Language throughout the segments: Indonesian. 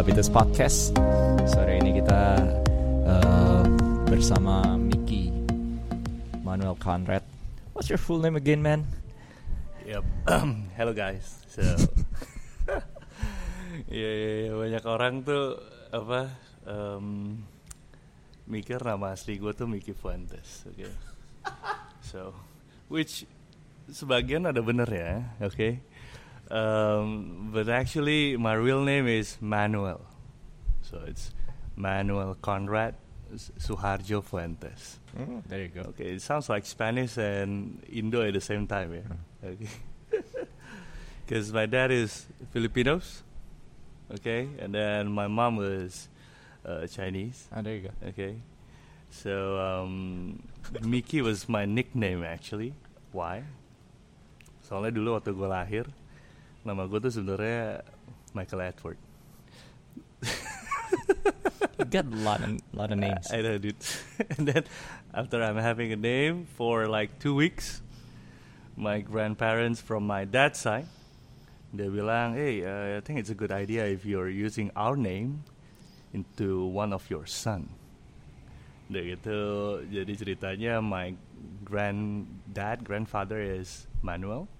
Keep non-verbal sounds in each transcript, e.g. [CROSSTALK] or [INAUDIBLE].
Habitus Podcast. Sore ini kita uh, bersama Mickey Manuel Conrad. What's your full name again, man? Yep. [CLEARS THROAT] Hello guys. So, [LAUGHS] ya, ya, ya, banyak orang tuh apa um, mikir nama asli gue tuh Mickey Fuentes, oke? Okay? So, which sebagian ada bener ya, oke? Okay? Um, but actually, my real name is Manuel. So it's Manuel Conrad Suharjo Fuentes. Mm, there you go. Okay, it sounds like Spanish and Indo at the same time, yeah. Okay. [LAUGHS] Because my dad is Filipinos, okay, and then my mom was uh, Chinese. Ah, there you go. Okay, so um, Mickey was my nickname actually. Why? Soalnya dulu waktu gue lahir, nama gue tuh sebenarnya Michael Edward. you got a lot of, lot of names. I know, dude. [LAUGHS] and then after I'm having a name for like two weeks, my grandparents from my dad's side, they bilang, hey, uh, I think it's a good idea if you're using our name into one of your son. Udah gitu, jadi ceritanya my granddad, grandfather is Manuel,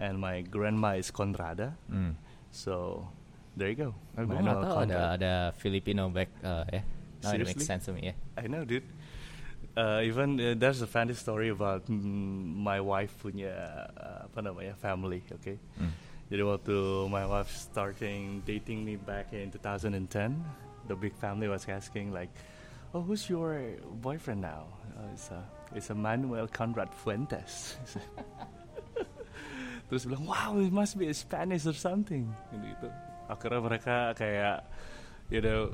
and my grandma is Conrada. Mm. So there you go. Oh, gue nggak tahu ada ada Filipino back uh, ya. No, it makes sense to me ya. I know, dude. Uh, even uh, there's a funny story about mm, my wife punya uh, apa namanya family, okay? Mm. Jadi waktu my wife starting dating me back in 2010, the big family was asking like, "Oh, who's your boyfriend now?" Uh, it's a it's a Manuel Conrad Fuentes. [LAUGHS] [LAUGHS] Terus bilang, "Wow, it must be Spanish or something." Gitu. Akhirnya mereka kayak, you know,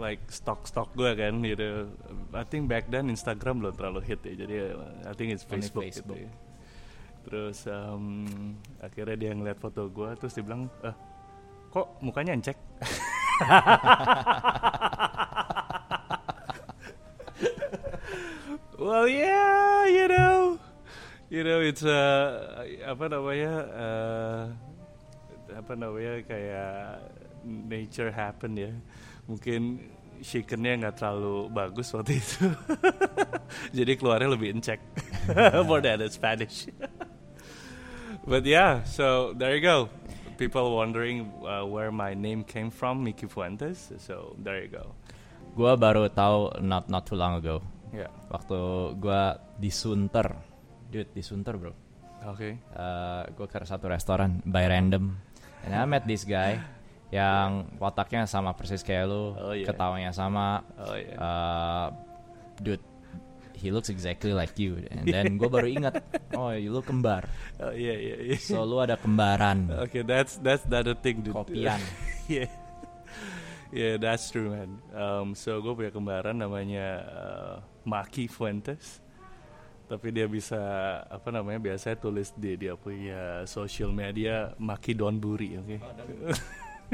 like stok-stok gue kan, you know. I think back then Instagram belum terlalu hit ya, jadi I think it's Only Facebook, Facebook. gitu ya. Terus um, akhirnya dia ngeliat foto gue, terus dia bilang, eh, kok mukanya encek? [LAUGHS] well, yeah, you know, you know, it's uh, apa namanya, uh, apa namanya kayak nature happen ya. Mungkin shakennya nggak terlalu bagus waktu itu, [LAUGHS] jadi keluarnya lebih encek, [LAUGHS] more than Spanish. But yeah, so there you go. People wondering uh, where my name came from, Mickey Fuentes. So there you go. Gua baru tahu not not too long ago. Yeah. Waktu gua di Sunter. Dude, di Sunter, bro. Okay. Uh, gue ke satu restoran by random and I met this guy yang wataknya sama persis kayak lu, Oh, yeah. ketawanya sama, Oh yeah. uh, dude, he looks exactly like you. And then gue baru ingat, oh you lu kembar, oh yeah, yeah, yeah. so lu ada kembaran, okay, that's that's the other thing, dude. kopian. [LAUGHS] yeah. Yeah, that's true, man. Um, so gue punya kembaran namanya uh, Maki Fuentes. Tapi dia bisa apa namanya biasanya tulis di dia punya social media Maki Donburi, oke?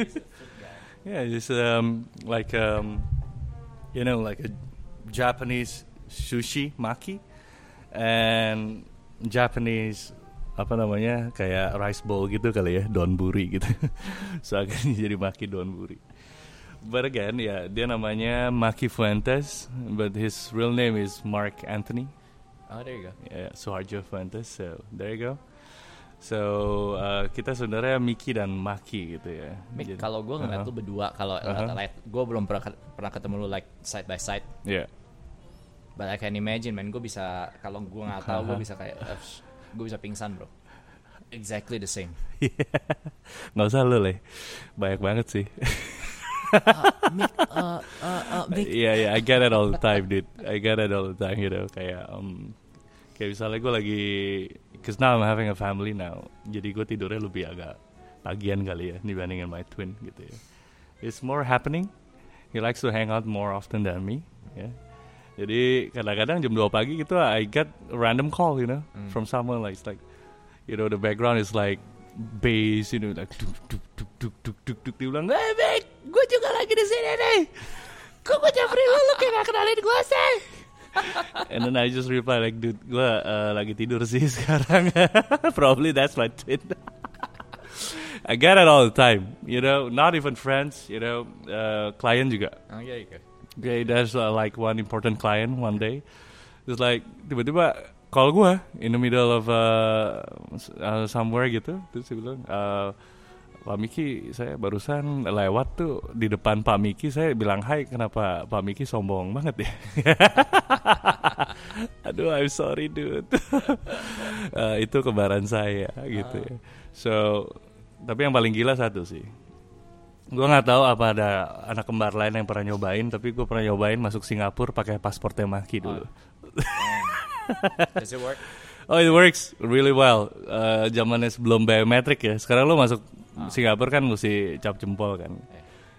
[LAUGHS] yeah, just um, like um, you know, like a Japanese sushi maki and Japanese apa namanya kayak rice bowl gitu kali ya donburi gitu. [LAUGHS] so akhirnya jadi maki donburi. But again, ya dia namanya Maki Fuentes, but his real name is Mark Anthony. Oh there you go. Yeah, Suharjo Fuentes. So there you go. So uh, kita sebenarnya Miki dan Maki gitu ya. Mik, kalau gue ngeliat Uh-huh. lu berdua, kalau Uh-huh. like, gue belum pernah pernah ketemu lu like side by side, Yeah. but I can imagine, man, gue bisa kalau gue nggak tahu, gue Uh-huh. bisa kayak, gue bisa pingsan, bro. Exactly the same. [LAUGHS] Nggak usah lu leh. Banyak banget sih. Uh, uh, uh, Mick, Iya iya, I get it all the time, dude. I get it all the time, you know. Kayak, um, kayak misalnya gue lagi, cause now I'm having a family now. Jadi gue tidurnya lebih agak pagian kali ya dibandingin my twin gitu ya. It's more happening. He likes to hang out more often than me. Ya. Jadi kadang-kadang jam 2 pagi gitu, I get a random call, you know, Hmm. from someone like, it's like, you know, the background is like bass, you know, like duk duk duk duk duk duk duk. Dia bilang, hey gue juga lagi di sini nih. Kok gue lu, lu kayak gak kenalin gue sih? [LAUGHS] And then I just reply like, dude, gue uh, lagi tidur sih [LAUGHS] sekarang. [LAUGHS] Probably that's my twin. I get it all the time. You know, not even friends. You know, uh, klien juga. Oh iya iya. Okay, there's uh, like one important client one day. It's like tiba-tiba call gue in the middle of uh, uh, somewhere gitu. Terus dia bilang, uh, Pak Miki, saya barusan lewat tuh di depan Pak Miki, saya bilang hai, kenapa Pak Miki sombong banget ya? [LAUGHS] Aduh, I'm sorry dude. Uh, [LAUGHS] itu kembaran saya gitu ya. So, tapi yang paling gila satu sih. Gue nggak tahu apa ada anak kembar lain yang pernah nyobain, tapi gue pernah nyobain masuk Singapura pakai paspornya Maki dulu. Does it work? [LAUGHS] Oh, it works really well. Eh, zamannya sebelum biometrik ya. Sekarang lo masuk Singapura kan mesti cap jempol kan.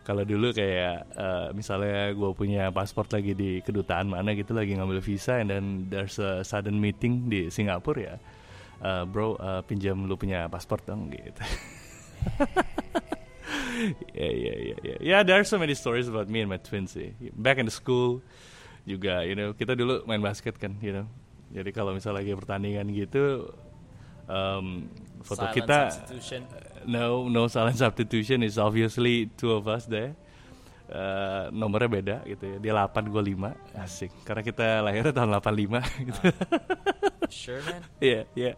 Kalau dulu kayak eh, misalnya gue punya paspor lagi di kedutaan mana gitu lagi ngambil visa and then there's a sudden meeting di Singapura ya. Eh, bro, eh, pinjam lu punya paspor dong gitu. yeah, [LAUGHS] yeah, yeah, yeah. Yeah, there are so many stories about me and my twins sih. Back in the school juga, you know, kita dulu main basket kan, you know. Jadi kalau misalnya lagi pertandingan gitu, um, foto Silent kita. No, no silent substitution is obviously two of us there. Uh, nomornya beda gitu ya. Dia 8, gue 5. Asik. Karena kita lahirnya tahun 85 [LAUGHS] gitu. Sure man. Iya, iya.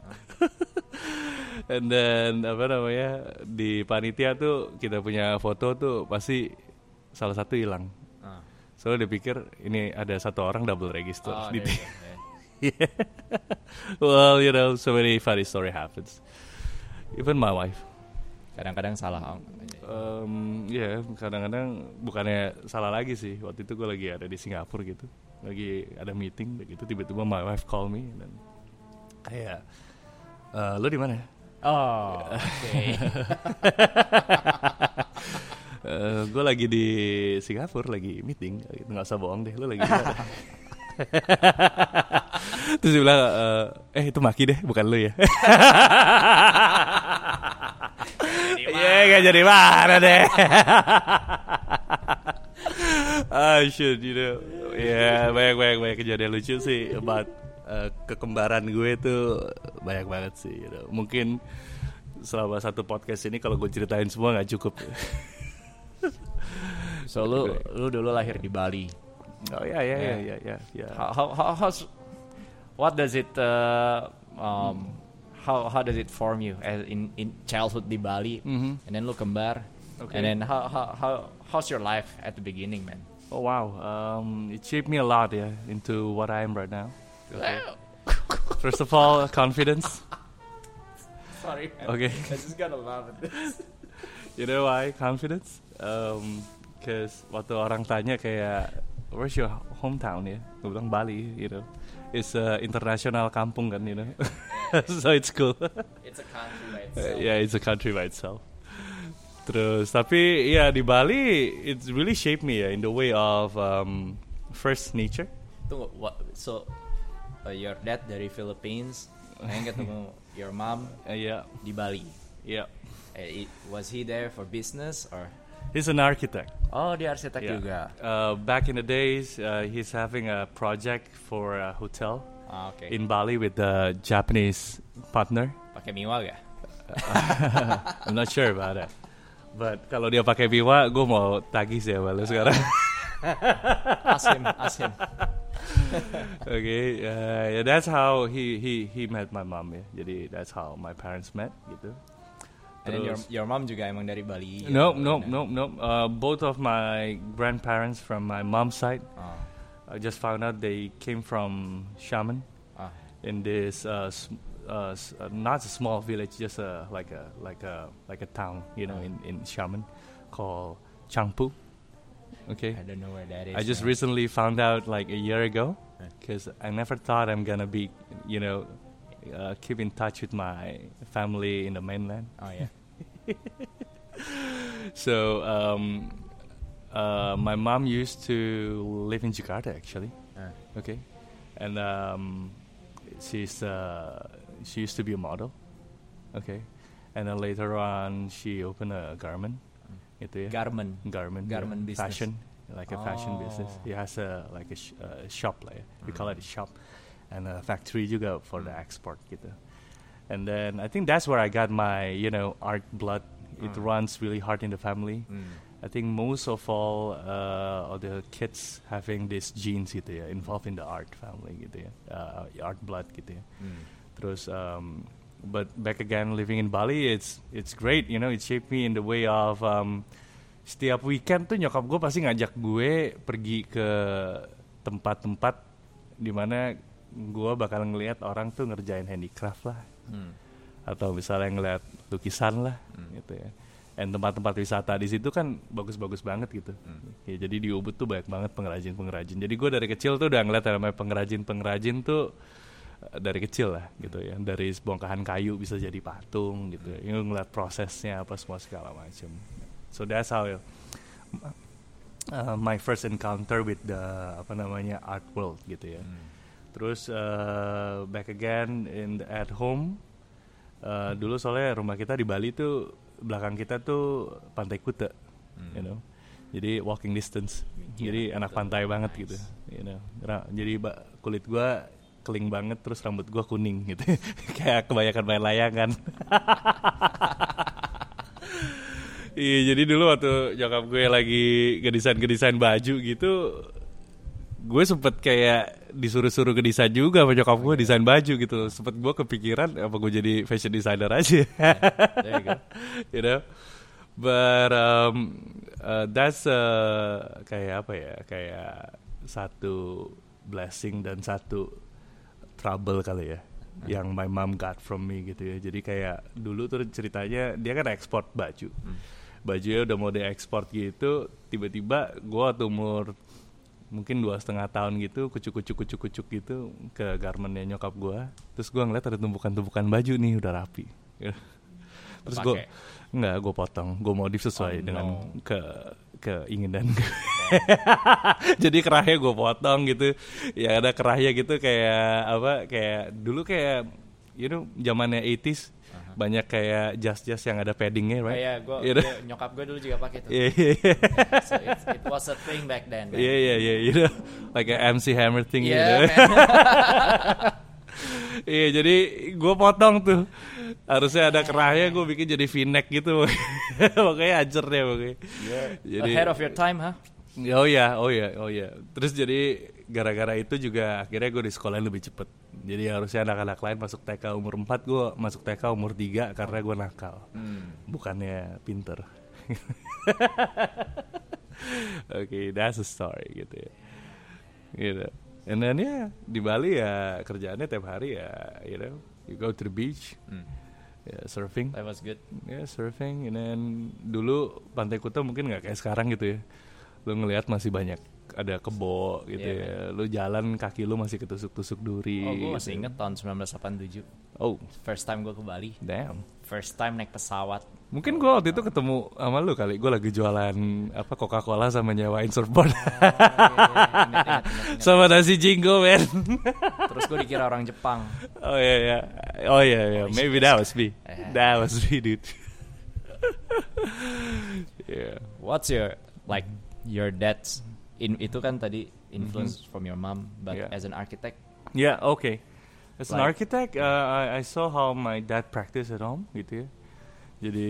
[LAUGHS] And then apa namanya di panitia tuh kita punya foto tuh pasti salah satu hilang. Ah. Soalnya dia pikir ini ada satu orang double register. Oh, [LAUGHS] di go, yeah. Yeah. well, you know, so many funny story happens. Even my wife. Kadang-kadang salah. Um, ya kadang-kadang bukannya salah lagi sih. Waktu itu gue lagi ada di Singapura gitu, lagi ada meeting gitu. Tiba-tiba my wife call me dan kayak, "Eh, lo di mana? Oh, oke. [LAUGHS] gue lagi di Singapura lagi meeting nggak usah bohong deh lo lagi di mana?" [LAUGHS] terus dia bilang "Eh, eh itu Maki deh bukan lo ya [LAUGHS] Iya gak jadi mana deh Ah shit you know Ya banyak banyak banyak kejadian lucu sih About eh, kekembaran gue tuh Banyak banget sih you know. Mungkin selama satu podcast ini Kalau gue ceritain semua gak cukup So lu lu dulu lahir di Bali. Oh ya ya ya ya ya ya. How how, how how's, what does it uh, um how how does it form you as in in childhood di Bali and then lu kembar Okay. and then how how how how's your life at the beginning man? Oh wow, um, it shaped me a lot, yeah, into what I am right now. [LAUGHS] First of all, confidence. Sorry. Man. Okay. [LAUGHS] I just gotta laugh at this. [LAUGHS] You know why confidence? Um, cause waktu orang tanya kayak, where's your hometown ya? Gue bilang Bali, you know. It's a international kampung kan, you know. [LAUGHS] so it's cool. It's a country by Uh, itself. yeah, it's a country by itself. Terus tapi ya di Bali, it really shaped me ya in the way of um, first nature. Tunggu, what, so uh, your dad dari Philippines, and ketemu [LAUGHS] your mom Uh, yeah, di Bali. yeah. Eh, i- was he there for business or? He's an architect. Oh, dia arsitek Yeah. juga. Uh, back in the days, uh, he's having a project for a hotel Ah, Oke. in Bali with a Japanese partner. Pakai miwa gak? [LAUGHS] I'm not sure about it. But kalau dia pakai biwa, gue mau tagih sih sama lu sekarang. [LAUGHS] Ask him, ask him. [LAUGHS] okay, uh, yeah, that's how he he he met my mom ya. Jadi that's how my parents met gitu. And then your your mom juga emang dari Bali. ya? No, no, no, no. Uh, both of my grandparents from my mom's side, Oh. I just found out they came from Shaman. Ah. in this uh, uh, s- uh, not a small village, just a like a like a like a town, you know, in in Xiamen, called Changpu. Okay, I don't know where that is. I just man. recently found out like a year ago, because I never thought I'm gonna be, you know, uh, keep in touch with my family in the mainland. Oh yeah. [LAUGHS] So um, uh, my mom used to live in Jakarta actually. Ah. Okay, and um, she's uh, she used to be a model. Okay, and then later on she opened a garment. Itu ya. Garment. garment, Garment yeah, business. fashion, like a fashion business. Oh. He has a like a sh- uh, shop lah. ya. We call it a shop, and a factory juga for the export gitu. And then I think that's where I got my you know art blood It Hmm. runs really hard in the family. I think most of all uh, of the kids having this genes gitu ya, involved in the art family gitu ya, uh, art blood gitu ya. Hmm. Terus, um, but back again living in Bali, it's it's great, you know, it shaped me in the way of um, setiap weekend tuh nyokap gue pasti ngajak gue pergi ke tempat-tempat di mana gue bakal ngelihat orang tuh ngerjain handicraft lah, Hmm. atau misalnya ngeliat lukisan lah, Hmm. gitu ya. Dan tempat-tempat wisata di situ kan bagus-bagus banget gitu. Hmm. Ya, jadi di Ubud tuh banyak banget pengrajin-pengrajin. Jadi gue dari kecil tuh udah ngeliat namanya pengrajin-pengrajin tuh eh, dari kecil lah gitu ya. Dari bongkahan kayu bisa jadi patung gitu ya. Ngeliat prosesnya apa semua segala macam. So that's how uh, my first encounter with the apa namanya art world gitu ya. Hmm. Terus uh, back again in the, at home. Uh, dulu soalnya rumah kita di Bali tuh belakang kita tuh pantai Kuta, Hmm. you know. Jadi walking distance. Gila, jadi anak pantai banget gitu, you know. Ra- jadi kulit gua keling banget terus rambut gua kuning gitu. [LAUGHS] Kayak kebanyakan main layangan. [LAUGHS] Iya, jadi dulu waktu nyokap gue lagi ngedesain-ngedesain baju gitu, gue sempet kayak disuruh-suruh ke desain juga sama nyokap gue desain baju gitu. Sempet gue kepikiran apa gue jadi fashion designer aja. There you go. you know. But um, uh, that's uh, kayak apa ya? Kayak satu blessing dan satu trouble kali ya. Yang my mom got from me gitu ya. Jadi kayak dulu tuh ceritanya dia kan ekspor baju. Bajunya udah mau diekspor gitu. Tiba-tiba gue waktu umur mungkin dua setengah tahun gitu kucuk kucuk kucuk kucuk gitu ke garmentnya nyokap gue terus gue ngeliat ada tumpukan-tumpukan baju nih udah rapi. [LAUGHS] Terus gue nggak gue potong gue modif sesuai Oh, dengan no. ke keinginan gue [LAUGHS] jadi kerahnya gue potong gitu. Ya ada kerahnya gitu kayak apa kayak dulu kayak you know zamannya 80s banyak kayak jas-jas yang ada paddingnya right iya, gua, You know? gua- nyokap gue dulu juga pakai tuh. Iya iya iya [LAUGHS] So it's, it was a thing back then. Iya iya iya you know like a MC Hammer thing Yeah, gitu. [LAUGHS] Iya jadi gue potong tuh harusnya ada kerahnya gue bikin jadi v-neck gitu [LAUGHS] pokoknya ajar deh pokoknya. Jadi Ahead of your time, huh? oh ya oh ya oh ya terus jadi gara-gara itu juga akhirnya gue di sekolah lebih cepet. Jadi harusnya anak-anak lain masuk TK umur 4 gue masuk TK umur 3 karena gue nakal Hmm. bukannya pinter. [LAUGHS] Oke, that's a story gitu ya. Gitu. And then ya di Bali ya kerjaannya tiap hari ya, you know, you go to the beach, Hmm. ya surfing, That was good. ya surfing. And then dulu Pantai Kuta mungkin nggak kayak sekarang gitu ya. Lu ngelihat masih banyak ada kebo gitu Iya, ya. Lu jalan kaki lu masih ketusuk-tusuk duri. Oh, gue masih gitu. inget tahun 1987. Oh, First time gue ke Bali. damn. First time naik pesawat. Mungkin gue waktu itu ketemu sama lu kali. Gue lagi jualan apa Coca-Cola sama nyewain surfboard. Ingat, ingat, ingat. sama nasi jingo, man. Terus gue dikira orang Jepang. oh iya iya. Oh iya iya. Maybe that was me. Eh. That was me, dude. [LAUGHS] yeah. What's your like your dad's in itu kan tadi influence from your mom, but Yeah. as an architect, Yeah, okay. As an Like- architect, uh, I, I saw how my dad practice at home, gitu ya. Jadi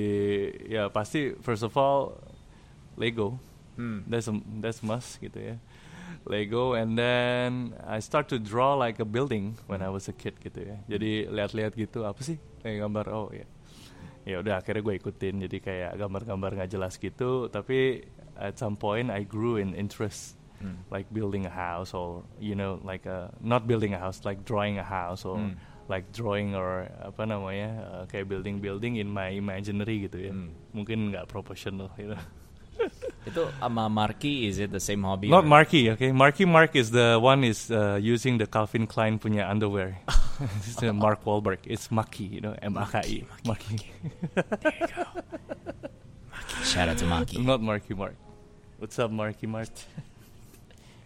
ya pasti first of all Lego. hmm. That's a, that's must gitu ya. Lego and then I start to draw like a building when I was a kid gitu ya. Jadi lihat-lihat gitu apa sih kayak gambar oh ya. Ya udah akhirnya gue ikutin jadi kayak gambar-gambar nggak jelas gitu tapi at some point I grew in interest Hmm. like building a house or you know like a, not building a house like drawing a house or Hmm. like drawing or apa namanya uh, kayak building building in my imaginary gitu ya. Hmm. Mungkin nggak proportional you know. [LAUGHS] Itu sama Marky is it the same hobby? Not or- Marky, okay. Marky Mark is the one is uh, using the Calvin Klein punya underwear. [LAUGHS] it's Mark Wahlberg. It's Maki, you know, M A K I. Maki. [LAUGHS] Shout out to Marky. Not Marky Mark. What's up, Marky Mark?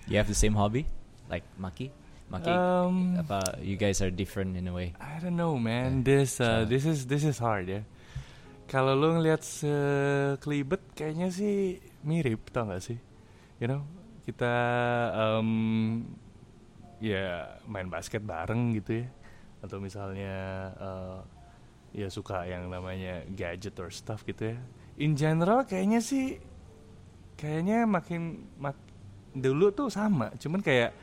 You have the same hobby, like Maki? Maki, Um, apa you guys are different in a way? I don't know, man. This uh, So- this is this is hard ya. Kalau lu ngeliat sekelibet, kayaknya sih mirip, tau gak sih? You know, kita um, ya main basket bareng gitu ya, atau misalnya uh, ya suka yang namanya gadget or stuff gitu ya. In general kayaknya sih kayaknya makin mak dulu tuh sama, cuman kayak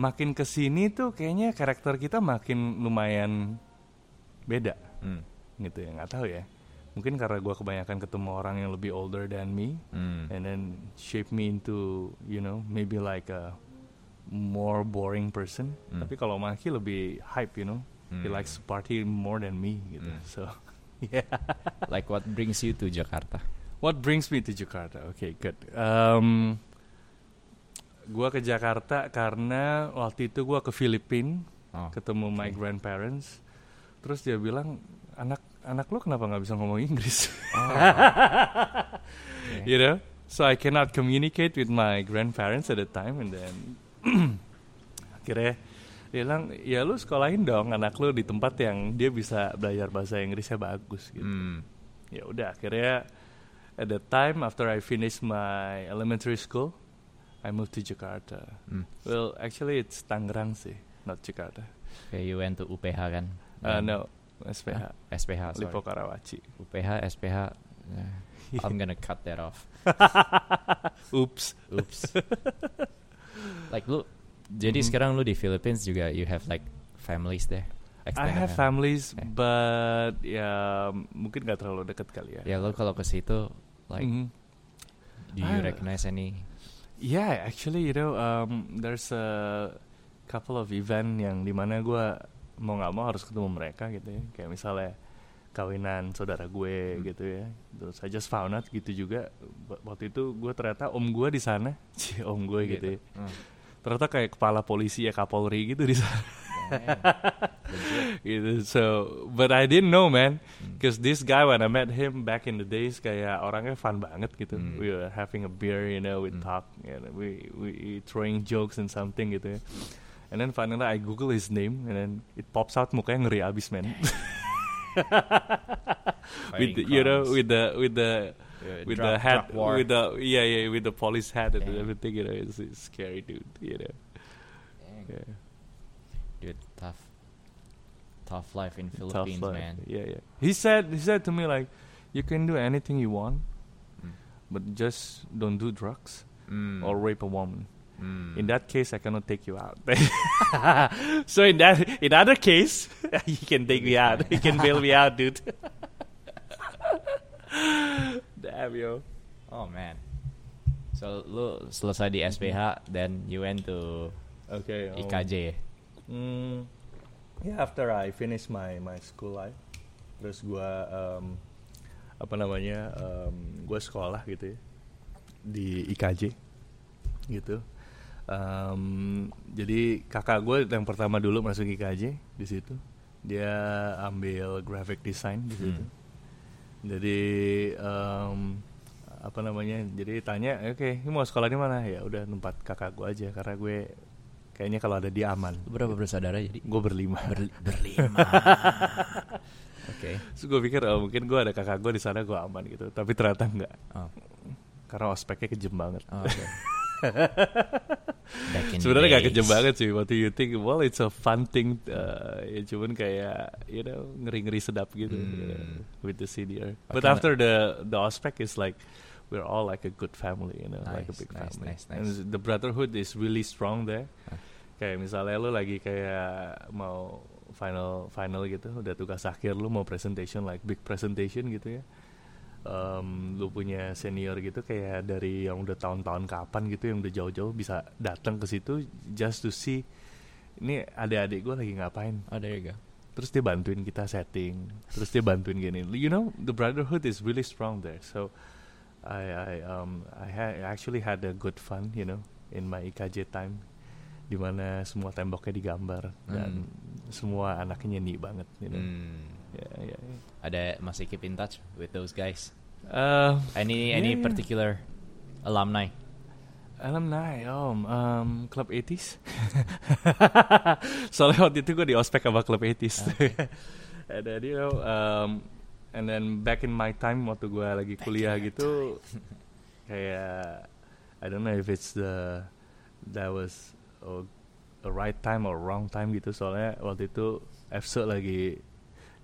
makin ke sini tuh kayaknya karakter kita makin lumayan beda Hmm. gitu ya nggak tahu ya. Mungkin karena gua kebanyakan ketemu orang yang lebih older than me, Hmm. and then shape me into you know maybe like a more boring person. Hmm. Tapi kalau Maki lebih hype, you know, he Hmm. likes to party more than me gitu. Hmm. So [LAUGHS] yeah. Like what brings you to Jakarta? What brings me to Jakarta? Okay, good. Um, gua ke Jakarta karena waktu itu gua ke Filipina Oh. ketemu my oke. grandparents. Terus dia bilang anak anak lu kenapa nggak bisa ngomong Inggris? Oh. [LAUGHS] Okay. you know so I cannot communicate with my grandparents at the time and then [CLEARS THROAT] akhirnya dia bilang ya lu sekolahin dong anak lu di tempat yang dia bisa belajar bahasa Inggrisnya bagus gitu Hmm. ya udah akhirnya at the time after I finished my elementary school I moved to Jakarta Hmm. well actually it's Tangerang sih not Jakarta Okay, you went to UPH kan? uh, no SPH Ah, SPH, sorry. Lipo Karawaci UPH, SPH. yeah. I'm gonna cut that off. [LAUGHS] oops Oops. [LAUGHS] like lu, jadi Mhm. sekarang lu di Philippines juga you have like families there. I have family. families, Okay. but ya mungkin gak terlalu dekat kali ya. Ya lu kalau ke situ like Mhm. do you Ah. recognize any? Yeah, actually, you know, um, there's a couple of event yang di mana gue mau nggak mau harus ketemu mereka gitu ya. Kayak misalnya kawinan saudara gue Hmm. gitu ya. Terus I just found out gitu juga. Wa- Waktu itu gue ternyata om gue di sana, [LAUGHS] om gue gitu. ya. Hmm. Ternyata kayak kepala polisi ya Kapolri gitu di sana. [LAUGHS] gitu. So, but I didn't know man, Hmm. because this guy when I met him back in the days kayak orangnya fun banget gitu. Hmm. We were having a beer, you know, we Hmm. talk, you know, we we throwing jokes and something gitu. ya. And then finally I Google his name and then it pops out mukanya ngeri abis man. [LAUGHS] with the, you know with the with the Uh, with drug- the hat with the yeah yeah with the police hat and everything you know it's, it's scary dude you know Dang. yeah. Dude, tough, tough life in Philippines, life. man. Yeah, yeah. He said he said to me like, you can do anything you want, Mm. but just don't do drugs Mm. or rape a woman. Mm. In that case, I cannot take you out. [LAUGHS] so in that in other case, [LAUGHS] he can take me out. He can bail me out, dude. [LAUGHS] Damn yo. Oh man. So lu selesai di SPH, then you went to Okay. um, IKJ. Mm, yeah, after I finish my my school life, terus gua um, apa namanya, um, gua sekolah gitu ya di IKJ gitu. Um, jadi kakak gue yang pertama dulu masuk IKJ di situ, dia ambil graphic design di situ. Hmm. Jadi um, apa namanya? Jadi tanya, oke, ini mau sekolah di mana? Ya udah tempat kakak gue aja karena gue kayaknya kalau ada dia aman. Berapa bersaudara jadi? Gue berlima. Berli- [LAUGHS] berlima. Oke. Terus gue pikir oh, mungkin gue ada kakak gue di sana gue aman gitu. Tapi ternyata enggak. Oh. Karena ospeknya kejem banget. Oh, oke. [LAUGHS] Sebenarnya gak kejem banget sih. What do you think? Well, it's a fun thing. Uh, ya cuman kayak you know ngeri-ngeri sedap gitu you know, Hmm. with the senior. Oke, But after the the ospec is like we're all like a good family, you know, like a Nice, big nice, family. nice, And nice. the brotherhood is really strong there. Ah. Kayak misalnya lu lagi kayak mau final final gitu, udah tugas akhir lu mau presentation like big presentation gitu ya. Um, lu punya senior gitu kayak dari yang udah tahun-tahun kapan gitu yang udah jauh-jauh bisa datang ke situ just to see ini adik-adik gue lagi ngapain. You go. terus dia bantuin kita setting terus dia bantuin gini. You know the brotherhood is really strong there. So I I um I ha- actually had a good fun you know in my IKJ time di mana semua temboknya digambar dan semua anaknya nyanyi banget you know. Hmm. Yeah, yeah, yeah. Ada masih keep in touch with those guys? Uh, Any Yeah, any yeah. particular alumni? Alumni, um, um, Club 80s. [LAUGHS] Soalnya waktu itu gue di ospek sama Club 80s. [LAUGHS] and then, you know, um, and then back in my time waktu gue lagi kuliah gitu, [LAUGHS] kayak I don't know if it's the that was a, a right time or wrong time gitu. Soalnya waktu itu EFSO lagi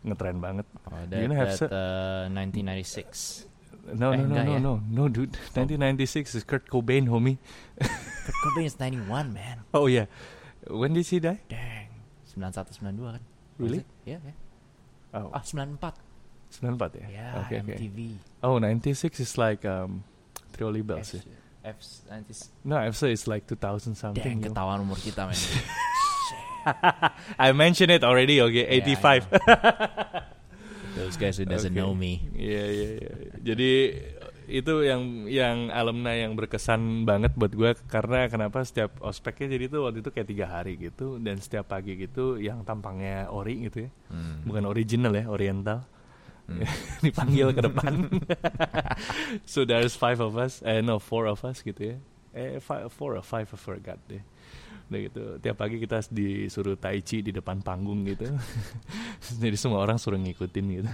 ngetren banget. Oh, You that, know, have that uh, 1996. No, Eh, no, no, no, ya? no, no, dude. 1996 is Kurt Cobain, homie. [LAUGHS] Kurt Cobain is 91, man. Oh yeah, when did he die? Dang. 91, 92 kan? Really? Iya, ya. Oh, Ah, 94. 94 ya. Oke, oke. MTV. Oh, 96 is like um, Trioli Bells ya. F, F 90s. No, FC is like 2000 something. Dang, ketahuan umur kita, men. [LAUGHS] [LAUGHS] I mentioned it already. Okay, Yeah, I 85. [LAUGHS] Those guys who doesn't Okay. know me. Iya iya iya. Jadi itu yang yang alumni yang berkesan banget buat gue karena kenapa setiap ospeknya jadi tuh waktu itu kayak tiga hari gitu dan setiap pagi gitu yang tampangnya ori gitu ya Hmm. bukan original ya oriental Hmm. [LAUGHS] dipanggil ke depan so there's five of us eh no four of us gitu ya eh five, four or five I forgot deh udah gitu tiap pagi kita disuruh tai chi di depan panggung gitu [LAUGHS] jadi semua orang suruh ngikutin gitu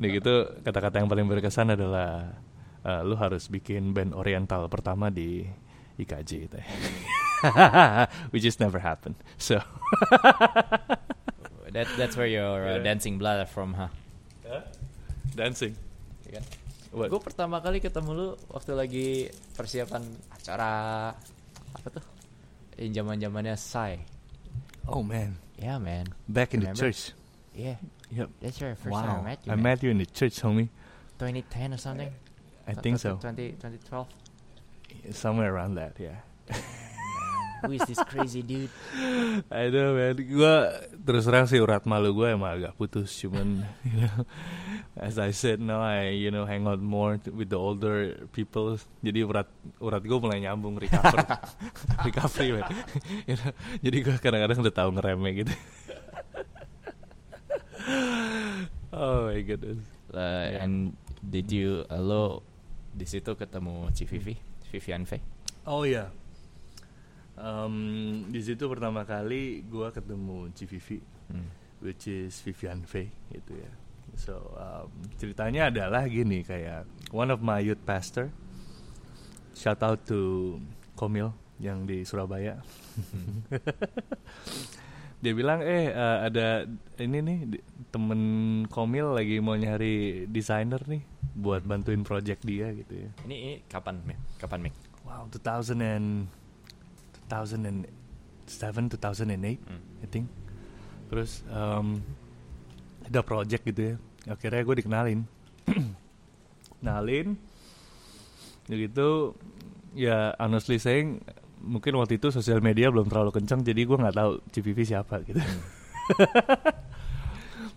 udah gitu kata-kata yang paling berkesan adalah eh, lu harus bikin band oriental pertama di IKJ gitu ya. [LAUGHS] which is never happened so [LAUGHS] That that's where your uh, Yeah. dancing blood from, huh? dancing What? Gue pertama kali ketemu lu waktu lagi persiapan acara apa tuh? Yang zaman zamannya Sai. oh man Yeah, man. back in the Remember? church Yeah, yep that's your first wow time I met you. I man. met you in the church homie 2010 or something. I think so 20, 2012. somewhere around that yeah Who is this crazy dude? [LAUGHS] I know man Gue terus terang sih urat malu gue emang agak putus Cuman [LAUGHS] you know As I said now I you know hang out more with the older people Jadi urat urat gue mulai nyambung recover [LAUGHS] Recovery man [LAUGHS] You know, Jadi gue kadang-kadang udah tahu ngeremeh gitu [LAUGHS] Oh my goodness Uh, Yeah. And did you uh, lo di situ ketemu Ci Vivi, Vivian Faye? Oh iya um, Di situ pertama kali gue ketemu Civivi Hmm. which is Vivian Faye gitu ya. So um, ceritanya adalah gini kayak one of my youth pastor, shout out to Komil yang di Surabaya. [LAUGHS] Dia bilang eh eh, ada ini nih temen Komil lagi mau nyari desainer nih buat bantuin project dia gitu ya. Ini, ini kapan? Kapan, Mik? Wow, 2000 and 2007, 2008, Hmm. I think. Terus um, ada project gitu ya. Akhirnya gue dikenalin. [CLEARS THROAT] Kenalin. Gitu ya honestly saying mungkin waktu itu sosial media belum terlalu kencang jadi gue nggak tahu CVV siapa gitu. [LAUGHS]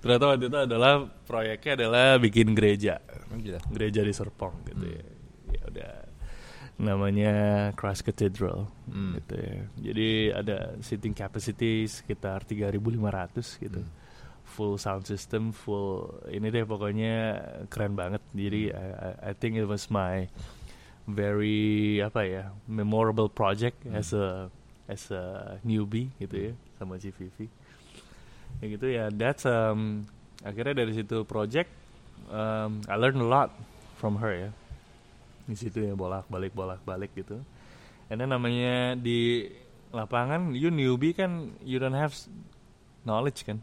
Ternyata waktu itu adalah proyeknya adalah bikin gereja gitu. gereja di Serpong gitu Hmm. ya. Ya udah namanya Christ Cathedral Hmm. gitu ya. Jadi ada seating capacity sekitar 3.500 gitu. Hmm. Full sound system, full ini deh pokoknya keren banget. Jadi Hmm. I, I- think it was my very apa ya memorable project Hmm. as a as a newbie gitu ya sama CVV. Ya gitu ya. That's um akhirnya dari situ project um, I learned a lot from her ya di situ ya bolak balik bolak balik gitu and then namanya di lapangan you newbie kan you don't have knowledge kan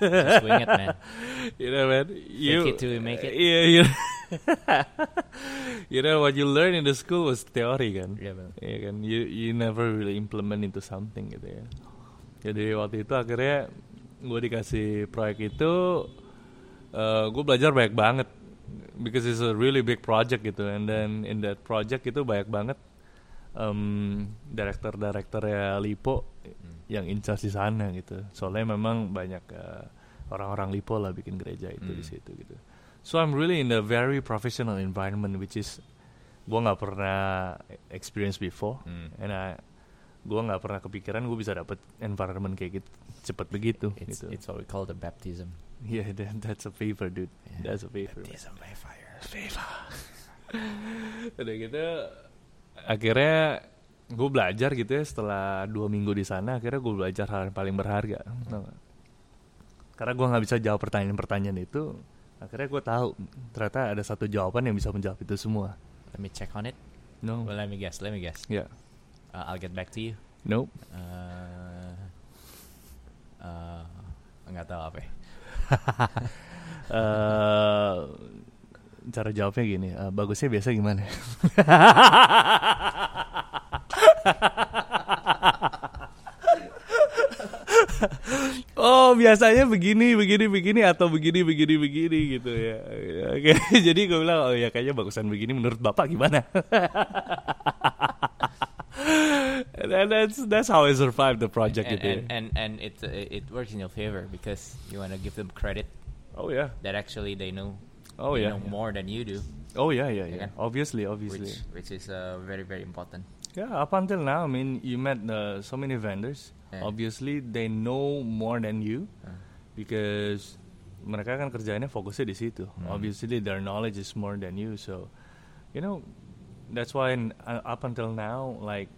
Just wing it, man. [LAUGHS] you know man you it till you make it. yeah [LAUGHS] you, [LAUGHS] you know what you learn in the school was theory kan Iya, benar. Iya kan, you you never really implement into something gitu ya. Jadi waktu itu akhirnya gue dikasih proyek itu, eh gue belajar banyak banget, because it's a really big project gitu, and then in that project itu banyak banget um, director-director ya Lipo yang in charge di sana gitu. Soalnya memang banyak eh, orang-orang Lipo lah bikin gereja itu di Hmm. situ gitu. So I'm really in a very professional environment, which is gue nggak pernah experience before, Hmm. and I gue nggak pernah kepikiran gue bisa dapet environment kayak gitu cepet begitu It's, gitu. it's what we call the baptism. Yeah, [LAUGHS] that, that's a favor, dude. Yeah. That's a favor. Baptism by fire. Favor. [LAUGHS] Udah gitu, akhirnya gue belajar gitu ya setelah dua minggu di sana. Akhirnya gue belajar hal yang paling berharga. Karena gue nggak bisa jawab pertanyaan-pertanyaan itu. Akhirnya gue tahu ternyata ada satu jawaban yang bisa menjawab itu semua. Let me check on it. No. Well, let me guess. Let me guess. Yeah. Uh, I'll get back to you. Nope. Uh, uh, nggak tahu apa. ya. Eh, [LAUGHS] cara jawabnya gini, eh, bagusnya biasa gimana? [LAUGHS] oh biasanya begini begini begini atau begini begini begini gitu ya. Ya, Oke, [LAUGHS] jadi gue bilang oh ya kayaknya bagusan begini menurut bapak gimana? [LAUGHS] And that's that's how I survived the project and, gitu. ya. and, and and it it works in your favor because you want to give them credit oh yeah, that actually they know oh they yeah, know yeah. more than you do, oh yeah, yeah, yeah. kan? Obviously, obviously. which which is uh, very very important. Yeah, up until now, I mean, you met uh, so many vendors. Yeah. Obviously, they know more than you Uh, because mereka kan kerjanya fokusnya di situ. Hmm. Obviously, their knowledge is more than you. So, you know, that's why n- uh, up until now, like,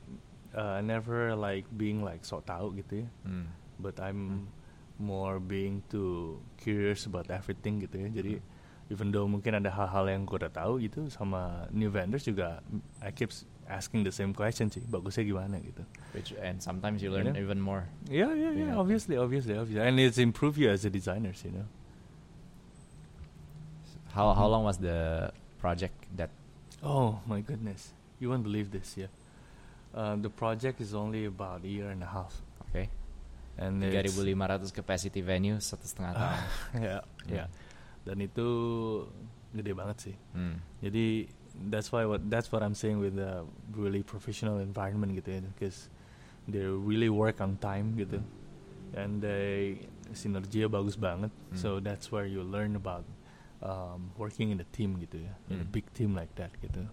uh, never like being like so tahu gitu ya. mm. But I'm more being too curious about everything gitu ya. Jadi even though mungkin ada hal-hal yang gue udah tahu gitu sama new vendors juga I keep asking the same question sih. Bagusnya gimana gitu. Which and sometimes you learn Yeah. even more. Yeah, yeah, yeah. Yeah. Obviously, obviously, obviously, and it's improved you as a designers, you know. How how long was the project that? Oh my goodness, you won't believe this, yeah. Uh, the project is only about a year and a half, Oke, and tiga it's- ribu lima ratus capacity venue satu setengah tahun. ya, ya. Hmm. Dan itu gede banget sih. Hmm. Jadi that's why what that's what I'm saying with the really professional environment gitu ya, because they really work on time gitu, and they sinerginya bagus banget. Hmm. So that's where you learn about um, working in a team gitu ya, in a Hmm. big team like that gitu.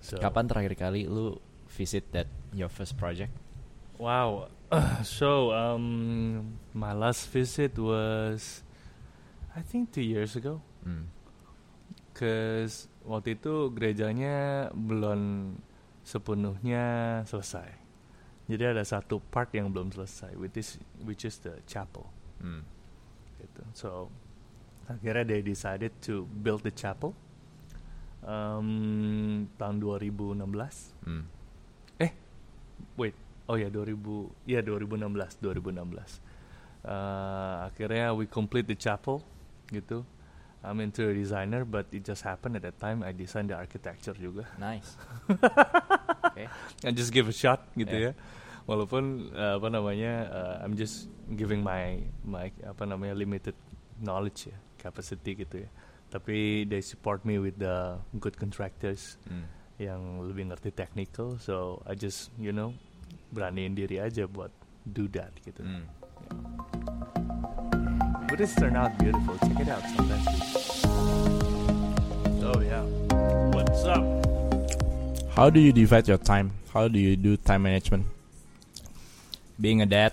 So, Kapan terakhir kali lu visit that your first project? Wow. [CLEARS THROAT] so um, my last visit was, I think two years ago. Hmm. Waktu itu gerejanya belum sepenuhnya selesai. Jadi ada satu part yang belum selesai, which is which is the chapel. Hmm. Gitu. So akhirnya they decided to build the chapel um, tahun 2016. Hmm. Wait, oh ya 2000, ya 2016, 2016. Uh, akhirnya we complete the chapel, gitu. I'm interior designer, but it just happened at that time I designed the architecture juga. Nice. [LAUGHS] Oke. I just give a shot gitu Yeah. ya. Walaupun uh, apa namanya, uh, I'm just giving my my apa namanya limited knowledge ya, capacity gitu ya. Tapi they support me with the good contractors Hmm. yang lebih ngerti technical, so I just you know beraniin diri aja buat do that gitu. Hmm. But it's turned out beautiful. Check it out sometimes. Oh yeah. What's up? How do you divide your time? How do you do time management? Being a dad,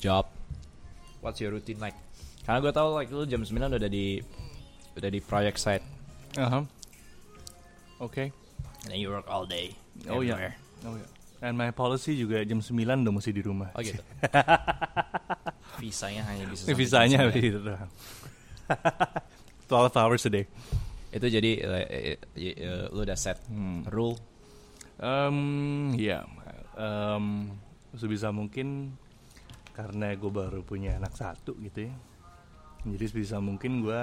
job, what's your routine like? Karena gue tau like lu jam 9 udah di udah di project site Uh huh. Okay. and then you work all day. Oh yeah. Oh yeah. And my policy juga jam 9 udah mesti di rumah. Oh gitu. [LAUGHS] Visanya hanya bisa sampai Visanya jam 9. gitu [LAUGHS] doang. 12 hours a day. Itu jadi eh, eh, lu udah set Hmm. rule. Um, ya, um, sebisa mungkin karena gue baru punya anak satu gitu ya. Jadi sebisa mungkin gue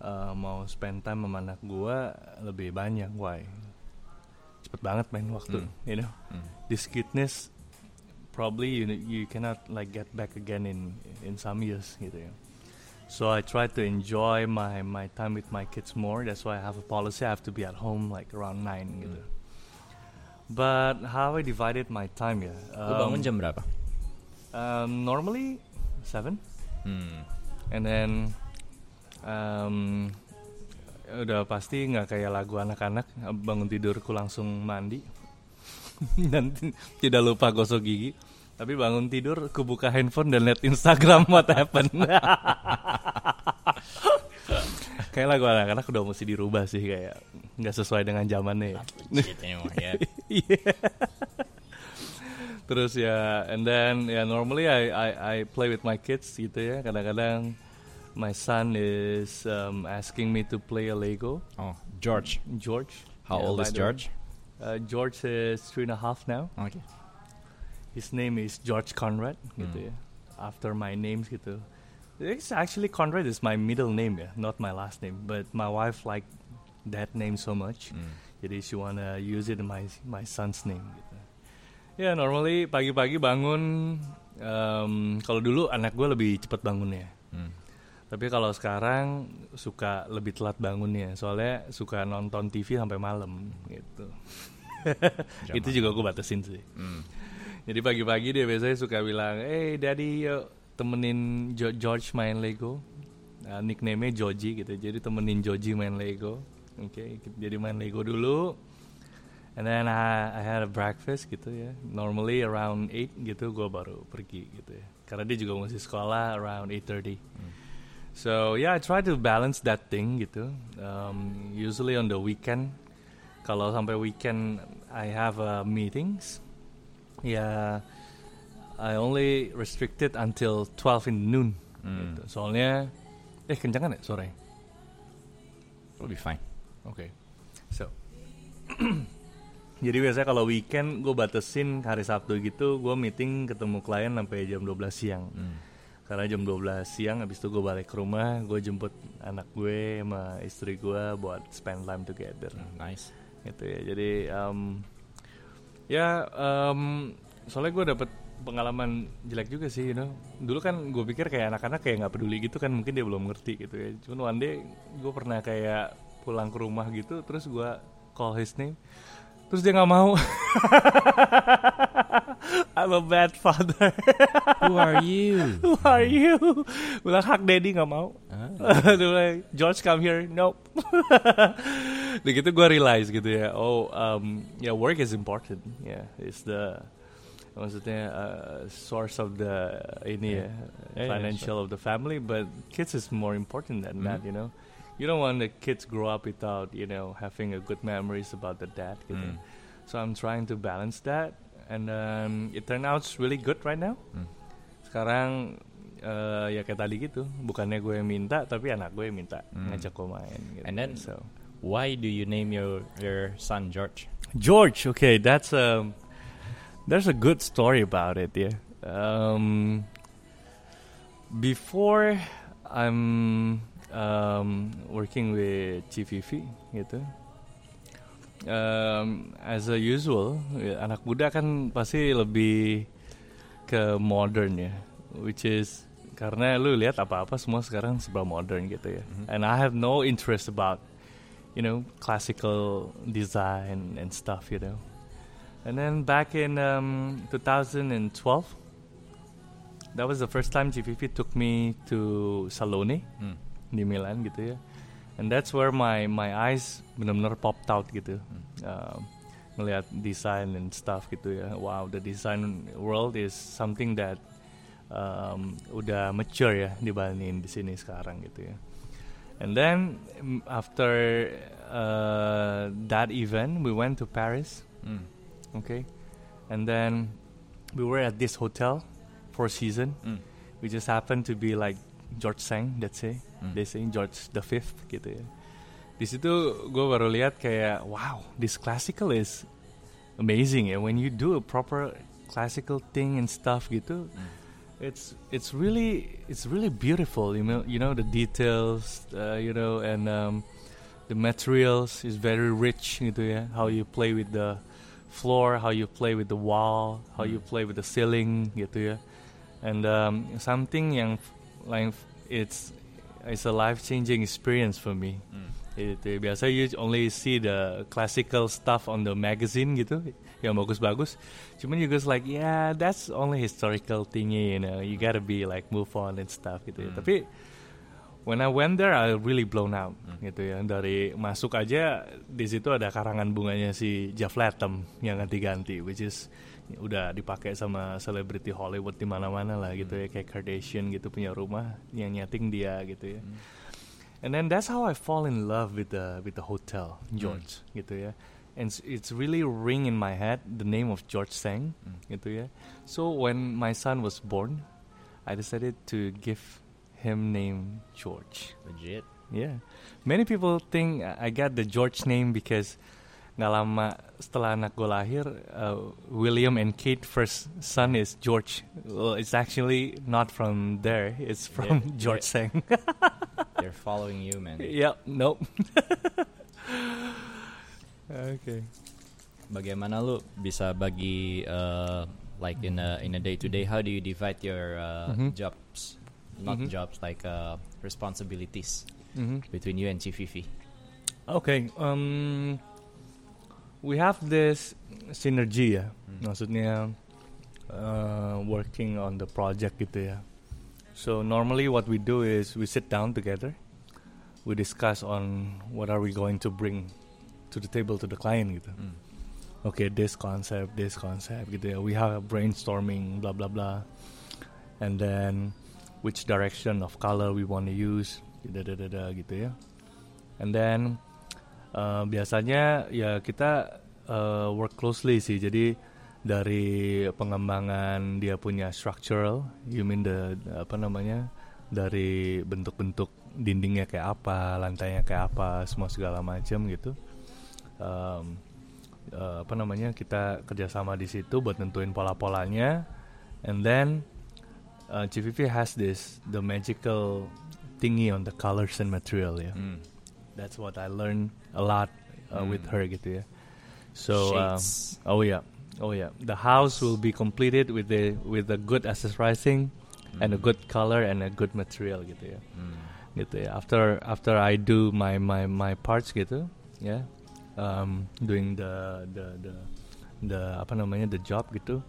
uh, mau spend time sama anak gue lebih banyak, why? Cepet banget main waktu, Hmm. you know. Hmm. This cuteness probably you you cannot like get back again in in some years gitu ya. So I try to enjoy my my time with my kids more. That's why I have a policy. I have to be at home like around nine gitu. But how I divided my time ya? Lu bangun um, jam berapa? Um, normally seven, Hmm. and then um, udah pasti nggak kayak lagu anak-anak bangun tidurku langsung mandi [LAUGHS] dan tidak lupa gosok gigi. Tapi bangun tidur, ku buka handphone dan lihat Instagram [LAUGHS] what happened. [LAUGHS] kayak lagu anak-anak udah mesti dirubah sih kayak nggak sesuai dengan zamannya ya. Ya. Iya. Terus ya, and then ya normally I I I play with my kids gitu ya. Kadang-kadang my son is um, asking me to play a Lego. Oh, George. George. How Yeah, old is. George? Uh, George is three and a half now. Oke. His name is George Conrad gitu Hmm. ya. After my names gitu. It's actually Conrad is my middle name ya, not my last name. But my wife like that name so much, Hmm. jadi she wanna use it in my my son's name. Gitu. Ya normally pagi-pagi bangun. em, kalau dulu anak gue lebih cepat bangunnya. Hmm. Tapi kalau sekarang suka lebih telat bangunnya, soalnya suka nonton TV sampai malam gitu. [LAUGHS] Itu juga gue batasin sih. Hmm. Jadi pagi-pagi dia biasanya suka bilang, "Eh, daddy, yuk temenin Jo- George main Lego." Nah, nickname-nya Joji gitu. Jadi temenin Joji main Lego. Oke, jadi main Lego dulu. And then I, I had a breakfast gitu ya. Normally around 8 gitu gue baru pergi gitu ya. Karena dia juga masih sekolah around 8.30. So yeah, I try to balance that thing gitu. Um, usually on the weekend, kalau sampai weekend I have uh, meetings. Ya, I only restricted until 12 in noon. Hmm. Gitu. Soalnya, eh kencangan ya sore? It'll be fine. Oke. So, [CLEARS THROAT] jadi biasanya kalau weekend gue batasin hari Sabtu gitu, gue meeting ketemu klien sampai jam 12 siang. Hmm. Karena jam 12 siang habis itu gue balik ke rumah, gue jemput anak gue sama istri gue buat spend time together. Nice. Gitu ya. Jadi um, ya um, soalnya gue dapet pengalaman jelek juga sih, you know. Dulu kan gue pikir kayak anak-anak kayak nggak peduli gitu kan, mungkin dia belum ngerti gitu ya. Cuman one day gue pernah kayak pulang ke rumah gitu, terus gue call his name, terus dia nggak mau. [LAUGHS] [LAUGHS] I'm a bad father. [LAUGHS] Who are you? Who are you? Bilang hak daddy nggak mau. Ah. [LAUGHS] Bilang, George come here, nope. Dan gitu gue realize gitu ya, oh um, ya work is important, ya it's the maksudnya uh, source of the ini ya Yeah. Yeah, yeah, financial of the family, but kids is more important than that, Mhm. you know. You don't want the kids grow up without you know having a good memories about the dad gitu. Hmm. So I'm trying to balance that, and um, it turned out really good right now. Hmm. Sekarang eh, ya kayak tadi gitu, bukannya gue yang minta, tapi anak gue yang minta Hmm. ngajak gue main. Gitu. And then- so Why do you name your your son George? George, okay, that's a there's a good story about it. Yeah, um, before I'm um, working with GVV gitu. Um, as a usual, ya, anak muda kan pasti lebih ke modern ya, which is karena lu lihat apa-apa semua sekarang serba modern gitu ya. And I have no interest about you know classical design and stuff, you know. And then back in um, 2012, that was the first time GVP took me to Salone Hmm. di Milan gitu ya. And that's where my my eyes benar-benar popped out gitu. Um, ngelihat design and stuff gitu ya. Wow, the design world is something that um, udah mature ya dibandingin di sini sekarang gitu ya. And then mm, after uh, that event, we went to Paris. Hmm. Okay, and then we were at this hotel, Four Season. Hmm. We just happened to be like George Sang, let's say. Hmm. They say George the Fifth gitu ya. Di situ gue baru lihat kayak wow, this classical is amazing ya. When you do a proper classical thing and stuff gitu, Hmm. it's it's really it's really beautiful. You know, you know the details, uh, you know, and um, the materials is very rich gitu ya. How you play with the floor, how you play with the wall, how you Hmm. play with the ceiling gitu ya. And um, something yang like it's it's a life changing experience for me. Hmm. Itu biasa you only see the classical stuff on the magazine gitu yang bagus-bagus. Cuman you guys like yeah that's only historical thingy you know you gotta be like move on and stuff gitu. Hmm. Tapi when I went there I really blown out Hmm. gitu ya. Dari masuk aja di situ ada karangan bunganya si Jeff Latham yang ganti-ganti which is udah dipakai sama selebriti Hollywood di mana-mana lah gitu ya kayak Kardashian gitu punya rumah yang nyeting dia gitu ya. Hmm. And then that's how I fall in love with the with the hotel George gitu ya. And it's, it's really ring in my head the name of George Sang Hmm. gitu ya. So when my son was born, I decided to give him name George. Legit. Yeah. Many people think I got the George name because nggak lama setelah anak gue lahir, uh, William and Kate first son is George. Well, it's actually not from there. It's from Yeah, George yeah. Seng. [LAUGHS] They're following you, man. Yep, nope. [LAUGHS] okay. Bagaimana lu bisa bagi uh, like in a in a day to day? How do you divide your uh, Mhm. jobs? Not Mhm. jobs like uh, responsibilities Mhm. between you and Chififi. Okay, um, we have this synergy ya, Hmm. maksudnya uh, working on the project gitu ya. So normally what we do is we sit down together, we discuss on what are we going to bring to the table to the client gitu. Hmm. Okay, this concept, this concept gitu ya. We have a brainstorming, blah blah blah, and then which direction of color we want to use, da da da gitu ya. And then uh, biasanya ya kita uh, work closely sih. Jadi dari pengembangan dia punya structural, you mean the apa namanya dari bentuk-bentuk dindingnya kayak apa, lantainya kayak apa, semua segala macam gitu. Um, uh, apa namanya kita kerjasama di situ buat nentuin pola-polanya, and then uh, CVV has this the magical thingy on the colors and material ya. Hmm. That's what I learned a lot uh, with Hmm. her gitu ya. So um, oh yeah, oh yeah. The house will be completed with the with a good accessorizing and a Hmm. good color and a good material gitu ya. Hmm. Gitu ya. After after I do my my my parts gitu, ya. Um, doing the the the the apa namanya the job gitu.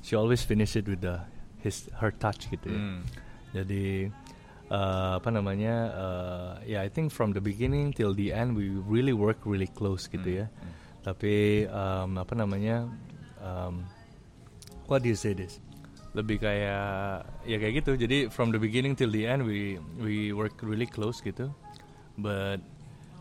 She always finish it with the his her touch gitu ya. Hmm. Jadi uh, apa namanya? Uh, ya I think from the beginning till the end we really work really close gitu ya. Hmm. Tapi um, apa namanya? Um, what do you say this? Lebih kayak ya kayak gitu. Jadi from the beginning till the end we we work really close gitu. But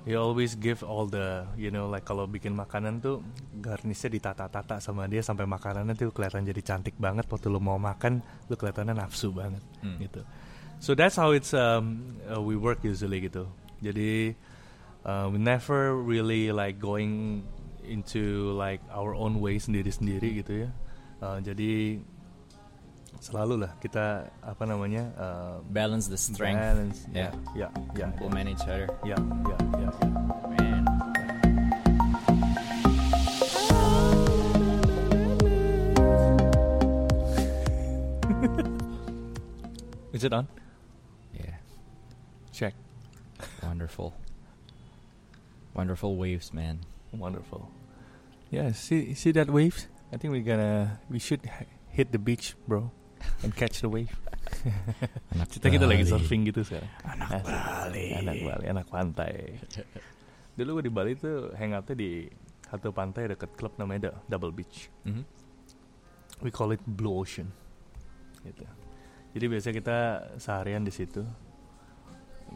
he always give all the you know like kalau bikin makanan tuh garnisnya ditata-tata sama dia sampai makanannya tuh kelihatan jadi cantik banget waktu lu mau makan lu kelihatannya nafsu banget Hmm. gitu. So that's how it's um, uh, we work usually gitu. Jadi uh, we never really like going into like our own way sendiri-sendiri gitu ya. Uh, jadi selalu lah kita apa namanya uh, Balance the strength. balance, Yeah. ya, ya, ya, Complement each other. ya, ya, ya. Man. [LAUGHS] Is it on? Yeah. Check. Wonderful. Wonderful waves, man. Wonderful. Yeah, see see that waves? I think we're gonna we should hit the beach, bro, and catch the wave. [LAUGHS] Anak Kita kita lagi surfing gitu sekarang. Anak Asik. Bali. Anak Bali, anak pantai. [LAUGHS] Dulu gue di Bali tuh hangoutnya di satu pantai dekat klub namanya The Double Beach. Mhm. We call it Blue Ocean. Gitu. Jadi biasanya kita seharian di situ.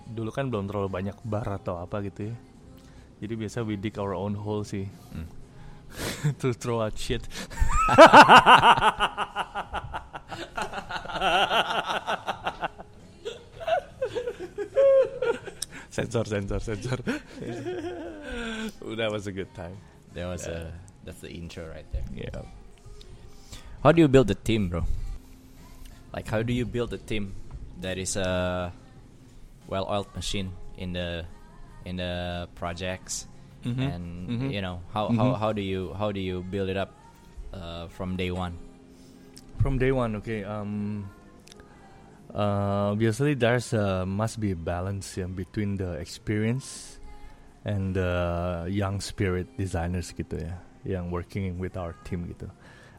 Dulu kan belum terlalu banyak bar atau apa gitu ya. Jadi biasa we dig our own hole sih. Hmm. [LAUGHS] to throw out shit. [LAUGHS] sensor, sensor, sensor. [LAUGHS] that was a good time. That was uh, that's the intro right there. Yeah. How do you build a team, bro? Like, how do you build a team that is a well-oiled machine in the in the projects, Mhm. and Mhm. you know how, how Mhm. how do you how do you build it up uh, from day one? From day one, okay. Um, uh, obviously, there's uh, must be a balance yeah, between the experience and the young spirit designers gitu ya, yang working with our team gitu.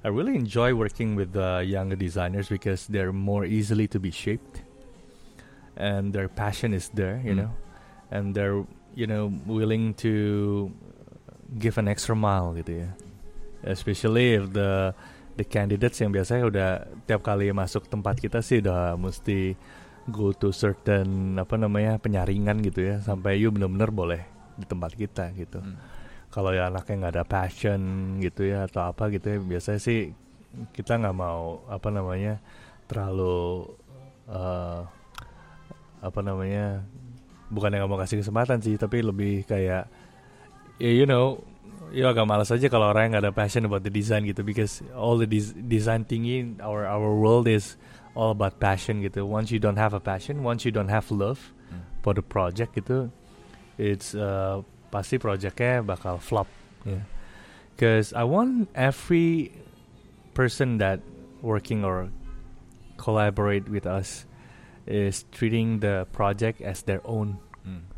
I really enjoy working with the younger designers because they're more easily to be shaped, and their passion is there, you Mm. know, and they're you know willing to give an extra mile gitu ya. Especially if the the candidates yang biasanya udah tiap kali masuk tempat kita sih udah mesti go to certain apa namanya penyaringan gitu ya sampai you bener-bener boleh di tempat kita gitu. Mm. Kalau ya anaknya nggak ada passion gitu ya atau apa gitu ya biasanya sih kita nggak mau apa namanya terlalu eh, apa namanya bukan yang mau kasih kesempatan sih tapi lebih kayak ya you know ya agak malas aja kalau orang yang nggak ada passion about the design gitu because all the des- design thingy our our world is all about passion gitu. Once you don't have a passion once you don't have love Hmm. for the project gitu it's uh, pasti projectnya bakal flop. Ya because I want every person that working or collaborate with us is treating the project as their own Hmm.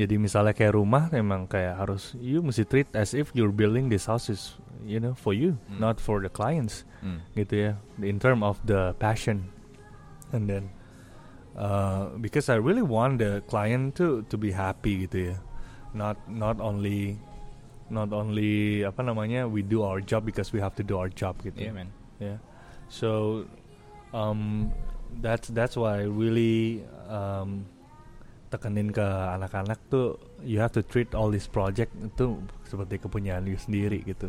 jadi misalnya kayak rumah emang kayak harus you mesti treat as if you're building this house is you know for you Hmm. not for the clients Hmm. gitu ya in term of the passion and then uh, because I really want the client to to be happy gitu ya not not only not only apa namanya we do our job because we have to do our job gitu Yeah, man. yeah so um that's that's why I really um tekenin ke anak-anak tuh you have to treat all this project itu seperti kepunyaan you sendiri gitu.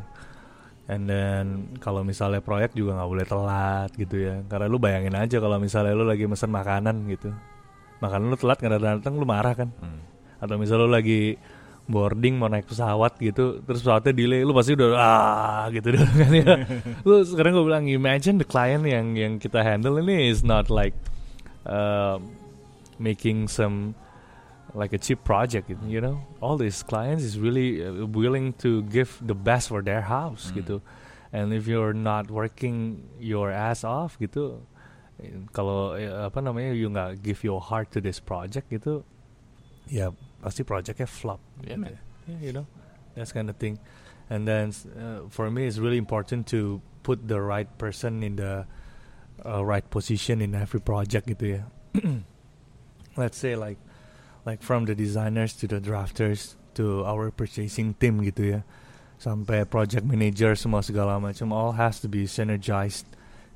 And then kalau misalnya proyek juga nggak boleh telat gitu ya. Karena lu bayangin aja kalau misalnya lu lagi mesen makanan gitu. Makanan lu telat nggak datang datang lu marah kan? Hmm. atau misalnya lu lagi boarding mau naik pesawat gitu terus pesawatnya delay lu pasti udah ah gitu dong [LAUGHS] kan ya. Lu sekarang gue bilang imagine the client yang yang kita handle ini is not like uh, making some like a cheap project you know? All these clients is really uh, willing to give the best for their house Hmm. gitu. And if you're not working your ass off gitu kalau eh, apa namanya you nggak give your heart to this project gitu ya pasti projectnya flop. Yeah, man. Yeah, you know that's kind of thing. And then uh, for me it's really important to put the right person in the uh, right position in every project gitu ya. [CLEARS THROAT] Let's say like like from the designers to the drafters to our purchasing team gitu ya. Sampai project manager semua segala macam all has to be synergized.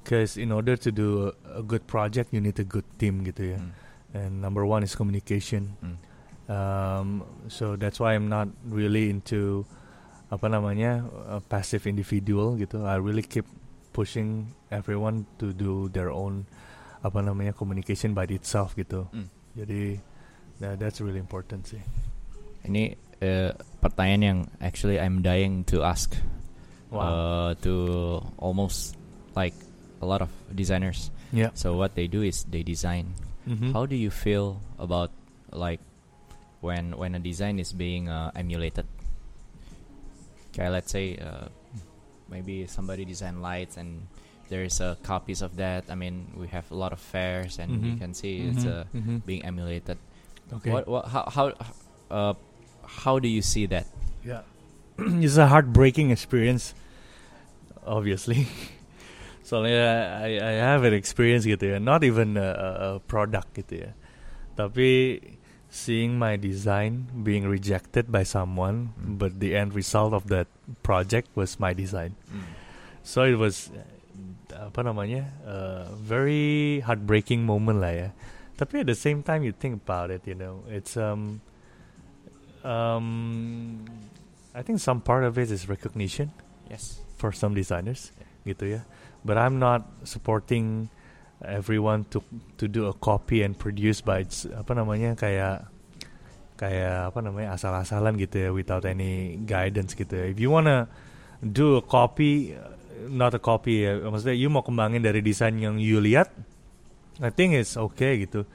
Because in order to do a, a good project you need a good team gitu ya. Hmm. and number one is communication. Hmm. Um, so that's why I'm not really into apa namanya a passive individual gitu I really keep pushing everyone to do their own apa namanya communication by itself gitu Hmm. jadi that, that's really important sih Ini eh, pertanyaan yang actually I'm dying to ask uh, to almost like a lot of designers. yeah So what they do is they design. Mhm. How do you feel about like when when a design is being uh, emulated? Okay, let's say uh, maybe somebody design lights and there's uh, copies of that. I mean, we have a lot of fairs and you Mhm. can see it's Mhm. uh, Mhm. being emulated. okay What what how how uh, how do you see that? Yeah. [CLEARS THROAT] it's a heartbreaking experience, obviously. [LAUGHS] Soalnya I, I have an experience gitu ya, not even a, a, a product gitu ya. Tapi seeing my design being rejected by someone, Hmm. but the end result of that project was my design. So it was apa namanya, uh, very heartbreaking moment lah ya. Tapi at the same time you think about it, you know, it's um um I think some part of it is recognition Yes. for some designers gitu ya. But I'm not supporting everyone to to do a copy and produce by its- apa namanya kayak kayak apa namanya asal-asalan gitu ya without any guidance gitu ya. If you wanna do a copy not a copy ya maksudnya you mau kembangin dari desain yang you lihat I think it's okay gitu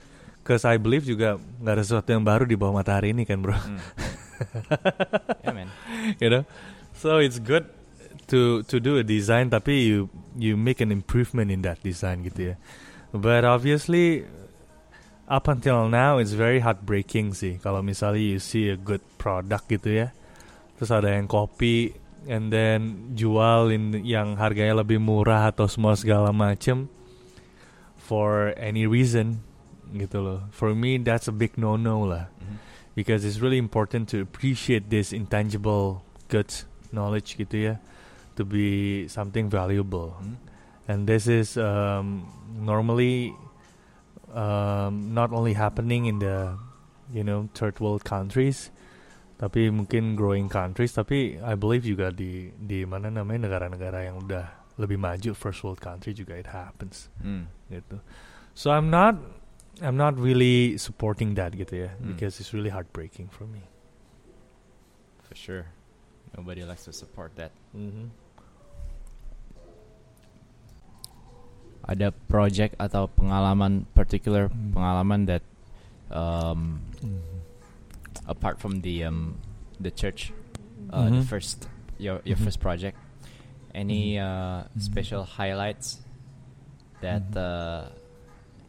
Cause I believe juga nggak ada sesuatu yang baru di bawah matahari ini kan bro Mm. [LAUGHS] yeah, man. you know so it's good to to do a design tapi you you make an improvement in that design gitu ya. But obviously up until now it's very heartbreaking sih. Kalau misalnya you see a good product gitu ya. Terus ada yang copy and then jual in yang harganya lebih murah atau semua segala macem for any reason gitu loh. For me that's a big no no lah. Mhm. because it's really important to appreciate this intangible goods knowledge gitu ya to be something valuable Mm. and this is um, normally um, not only happening in the you know third world countries tapi mungkin growing countries tapi I believe juga di di mana namanya negara-negara yang udah lebih maju first world country juga it happens Mm. gitu. So I'm not I'm not really supporting that gitu ya Hmm. because it's really heartbreaking for me. For sure. Nobody likes to support that. Mhm. Ada project atau pengalaman particular Hmm. pengalaman that um, Mhm. apart from the um, the church, uh, the Mhm. first your your Mhm. first project, any Mhm. uh, Mhm. special highlights that Mhm. uh,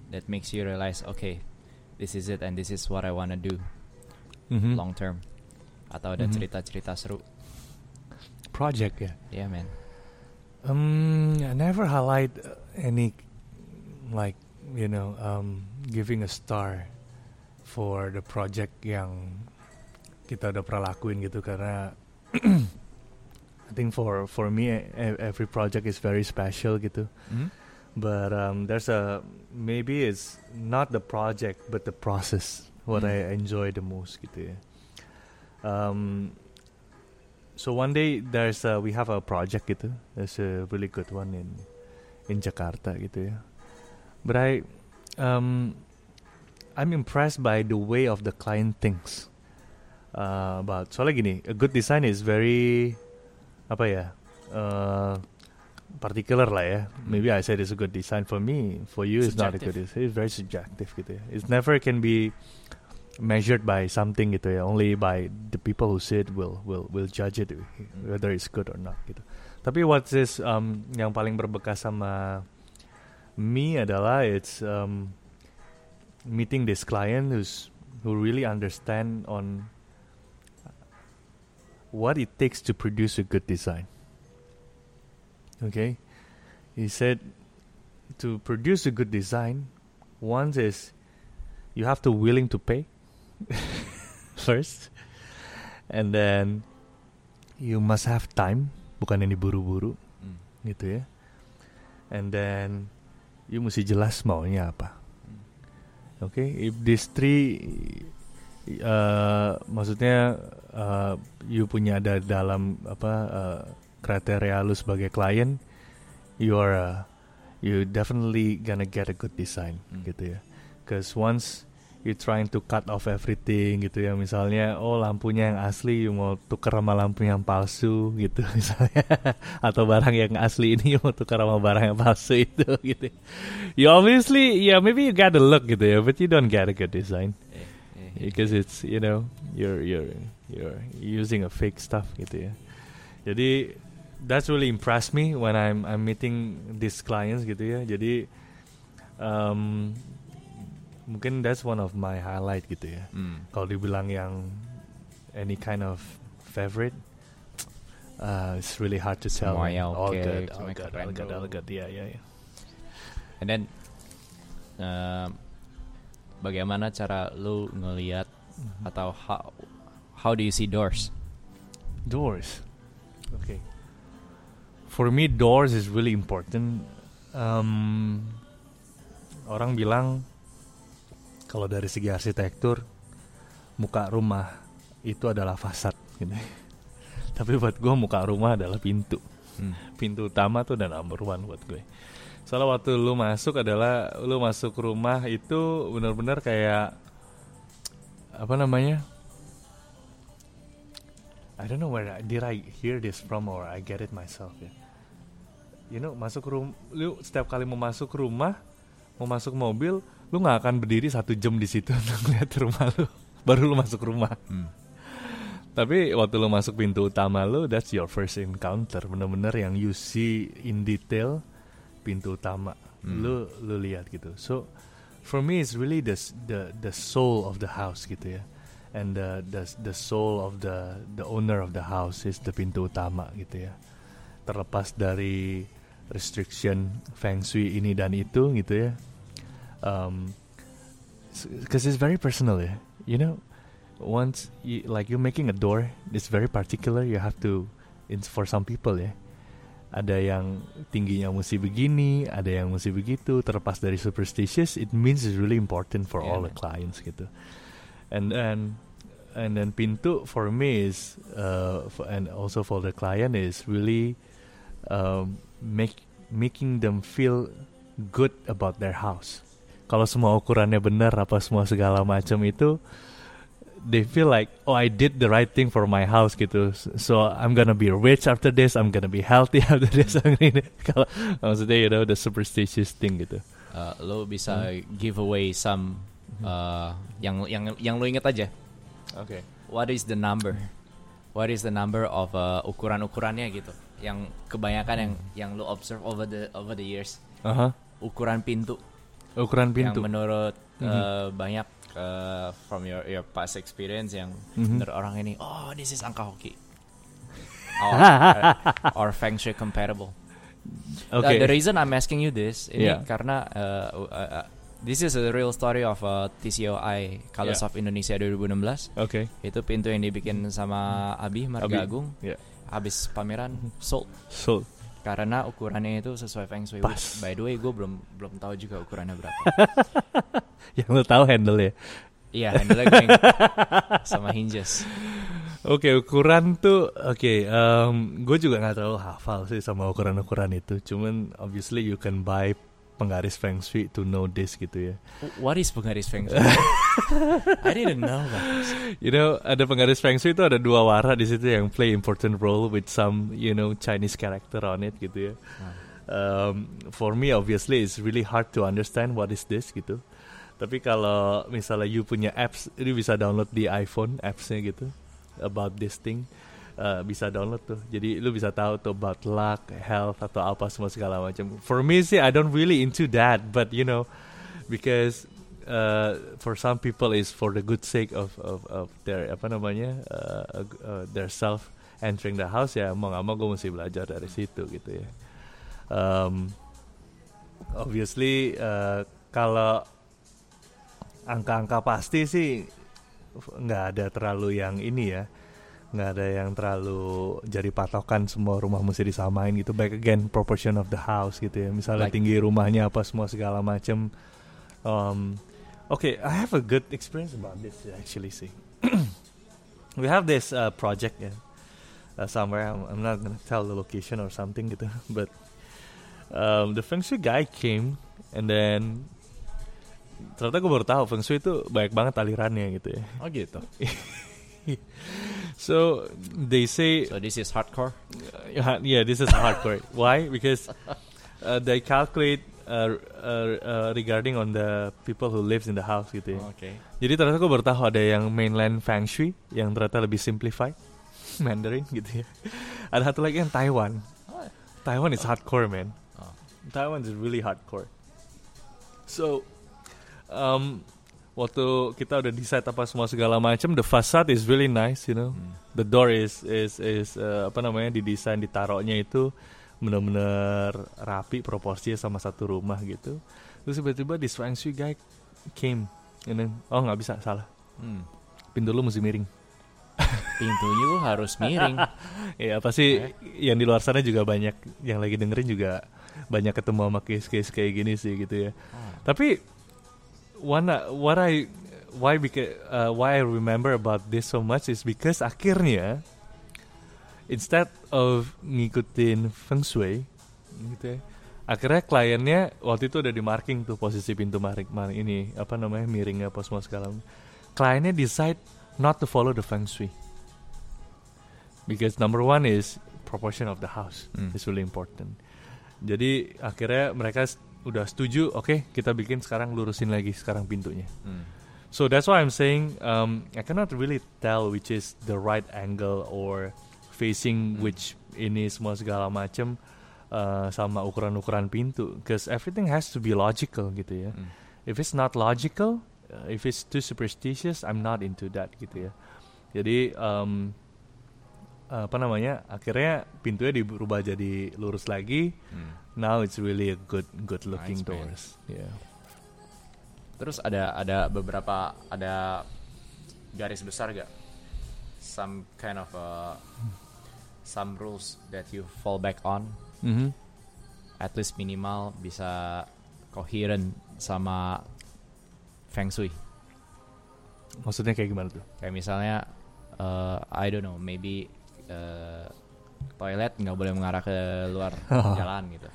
that makes you realize, okay, this is it and this is what I wanna do Mhm. long term, atau ada cerita-cerita seru? project ya. Yeah, man. Um, I never highlight uh, any like you know um, giving a star for the project yang kita udah pernah lakuin gitu karena [CLEARS THROAT] I think for for me e- every project is very special gitu. Mhm. But um, there's a maybe it's not the project but the process what Hmm. I enjoy the most gitu ya. Um, so one day there's a, we have a project gitu. There's a really good one in in Jakarta gitu ya. But I um, I'm impressed by the way of the client thinks uh, about. Soalnya gini, a good design is very apa ya? Uh, particular lah ya. Maybe I said it's a good design for me. For you, it's not a good design. It's very subjective gitu ya. It's never can be measured by something gitu ya. Only by the people who see it will will will judge it whether it's good or not gitu. Tapi what is um, yang paling berbekas sama me adalah it's um, meeting this client who's who really understand on what it takes to produce a good design. Okay, he said to produce a good design, one is you have to willing to pay [LAUGHS] first, and then you must have time, bukan yang diburu-buru Mm. gitu ya. And then you mesti jelas maunya apa. Oke, if these three uh, maksudnya uh, you punya ada dalam apa uh, kriteria lu sebagai klien, you are uh, you definitely gonna get a good design Hmm. gitu ya. Cause once you trying to cut off everything gitu ya, misalnya oh lampunya yang asli you mau tuker sama lampu yang palsu gitu [LAUGHS] misalnya, atau barang yang asli ini [LAUGHS] you mau tuker sama barang yang palsu itu [LAUGHS] gitu. You obviously yeah maybe you got the look gitu ya, but you don't get a good design Eh, eh, because it's you know you're you're you're using a fake stuff gitu ya. Jadi that's really impressed me when I'm I'm meeting these clients gitu ya. Jadi um, mungkin that's one of my highlight gitu ya. Mm. Kalau dibilang yang any kind of favorite, uh, it's really hard to tell. Semuanya all oke, good, all good, all good, tuh. all good. Yeah, yeah, yeah. And then um, bagaimana cara lu ngelihat atau how how do you see doors? Doors. Okay. For me, doors is really important. Um, orang bilang kalau dari segi arsitektur, muka rumah itu adalah fasad. Gitu. Tapi buat gue muka rumah adalah pintu. Hmm. Pintu utama tuh udah number one buat gue. Soalnya waktu lu masuk adalah lu masuk rumah itu benar-benar kayak apa namanya? I don't know where I- did I hear this from or I get it myself ya. You know, masuk rum, lu setiap kali mau masuk rumah, mau masuk mobil, lu nggak akan berdiri satu jam di situ [LAUGHS] untuk lihat rumah lu, baru lu masuk rumah. Hmm. Tapi waktu lu masuk pintu utama lu, that's your first encounter, bener-bener yang you see in detail pintu utama, Hmm. lu lu lihat gitu. So for me it's really the the the soul of the house gitu ya, and the the the soul of the the owner of the house is the pintu utama gitu ya. Terlepas dari restriction feng shui ini dan itu gitu ya. Um, because it's very personal ya, you know once you, like you're making a door it's very particular you have to it's for some people ya ada yang tingginya mesti begini ada yang mesti begitu terlepas dari superstitious it means it's really important for Yeah, all the clients gitu. And then and then pintu for me is uh, for, and also for the client is really um, make making them feel good about their house kalau semua ukurannya benar apa semua segala macam itu they feel like oh I did the right thing for my house gitu. So I'm gonna be rich after this I'm gonna be healthy [LAUGHS] after this. Kalau maksudnya you know the superstitious thing gitu. Uh, lo bisa give away some uh, yang yang yang lo inget aja. Oke okay. what is the number? What is the number of uh, ukuran ukurannya gitu? Yang kebanyakan yang yang lo observe over the over the years. Uh-huh. ukuran pintu ukuran pintu. yang menurut uh, banyak uh, from your your past experience yang Mhm. menurut orang ini oh this is angka hoki. [LAUGHS] Or, uh, or feng shui compatible oke Uh, the reason I'm asking you this ini Yeah. karena uh, uh, uh, this is a real story of uh, TCOI Colors Yeah. of Indonesia 2016 oke itu pintu yang dibikin sama Abi Marga Abi. Agung. Ya habis pameran sold. So karena ukurannya itu sesuai feng shui. Pas. by the way gue belum belum tahu juga ukurannya berapa. [LAUGHS] Yang lo tahu handle ya? Iya handle gue yang [LAUGHS] sama hinges. Oke ukuran tuh oke gue juga nggak terlalu hafal sih sama ukuran-ukuran itu. Cuman obviously you can buy penggaris feng shui to know this gitu ya. What is penggaris feng shui? [LAUGHS] I didn't know that. You know ada penggaris feng shui itu ada dua warna di situ yang play important role with some you know Chinese character on it gitu ya. Um, for me obviously it's really hard to understand what is this gitu. Tapi kalau misalnya you punya apps you bisa download di iPhone appsnya gitu about this thing uh, bisa download tuh. Jadi lu bisa tahu tuh about luck health atau apa semua segala macam. For me sih I don't really into that but you know because uh, for some people is for the good sake of of, of their apa namanya uh, uh, their self entering the house ya mau nggak mau gue mesti belajar dari situ gitu ya. Um, obviously uh, kalau angka-angka pasti sih nggak ada terlalu yang ini ya nggak ada yang terlalu jadi patokan semua rumah mesti disamain gitu. Back again proportion of the house gitu ya. Misalnya Like- tinggi rumahnya apa semua segala macam um, okay I have a good experience about this actually sih. [CLEARS THROAT] We have this uh, project ya. Uh, somewhere I'm, I'm not gonna tell the location or something gitu. [LAUGHS] But um, the feng shui guy came and then ternyata gue baru tahu feng shui itu banyak banget alirannya gitu ya. Oh gitu [LAUGHS] so they say so this is hardcore? Yeah, yeah this is hardcore. [LAUGHS] Why? Because uh, they calculate uh, uh, uh, regarding on the people who lives in the house gitu ya. Oke jadi ternyata gue baru tahu ada yang mainland feng shui yang ternyata lebih simplified [LAUGHS] Mandarin gitu ya. Ada satu lagi yang Taiwan. Taiwan is hardcore man. Oh. Taiwan is really hardcore. So um, waktu kita udah decide apa semua segala macam the facade is really nice you know. Hmm. the door is is is uh, apa namanya didesain ditaruhnya itu benar-benar rapi proporsinya sama satu rumah gitu. Terus tiba-tiba this feng shui guy came and then, oh nggak bisa salah. Hmm. pintu lu mesti miring. [LAUGHS] Pintunya lu harus miring. [LAUGHS] Ya pasti yang di luar sana juga banyak yang lagi dengerin juga banyak ketemu sama case-case kayak gini sih gitu ya. Tapi one what I why because uh, why I remember about this so much is because akhirnya instead of ngikutin feng shui gitu ya akhirnya kliennya waktu itu udah di marking tuh posisi pintu maring, maring ini apa namanya miring apa semua segala kliennya decide not to follow the feng shui. Because number one is proportion of the house Hmm. is really important. Jadi akhirnya mereka udah setuju oke kita bikin sekarang lurusin lagi sekarang pintunya Hmm. So that's why I'm saying um, I cannot really tell which is the right angle or facing Hmm. which ini semua segala macam uh, sama ukuran-ukuran pintu. Because everything has to be logical gitu ya. Hmm. If it's not logical, uh, if it's too superstitious, I'm not into that gitu ya. Jadi um, apa namanya? Akhirnya pintunya dirubah jadi lurus lagi. Hmm. Now it's really a good good looking Nice, man. doors. Yeah. Terus ada ada beberapa ada garis besar gak? Some kind of uh, some rules that you fall back on, Mhm. at least minimal bisa coherent sama feng shui. Maksudnya kayak gimana tuh? Kayak misalnya, uh, I don't know, maybe uh, toilet nggak boleh mengarah ke luar [LAUGHS] jalan gitu.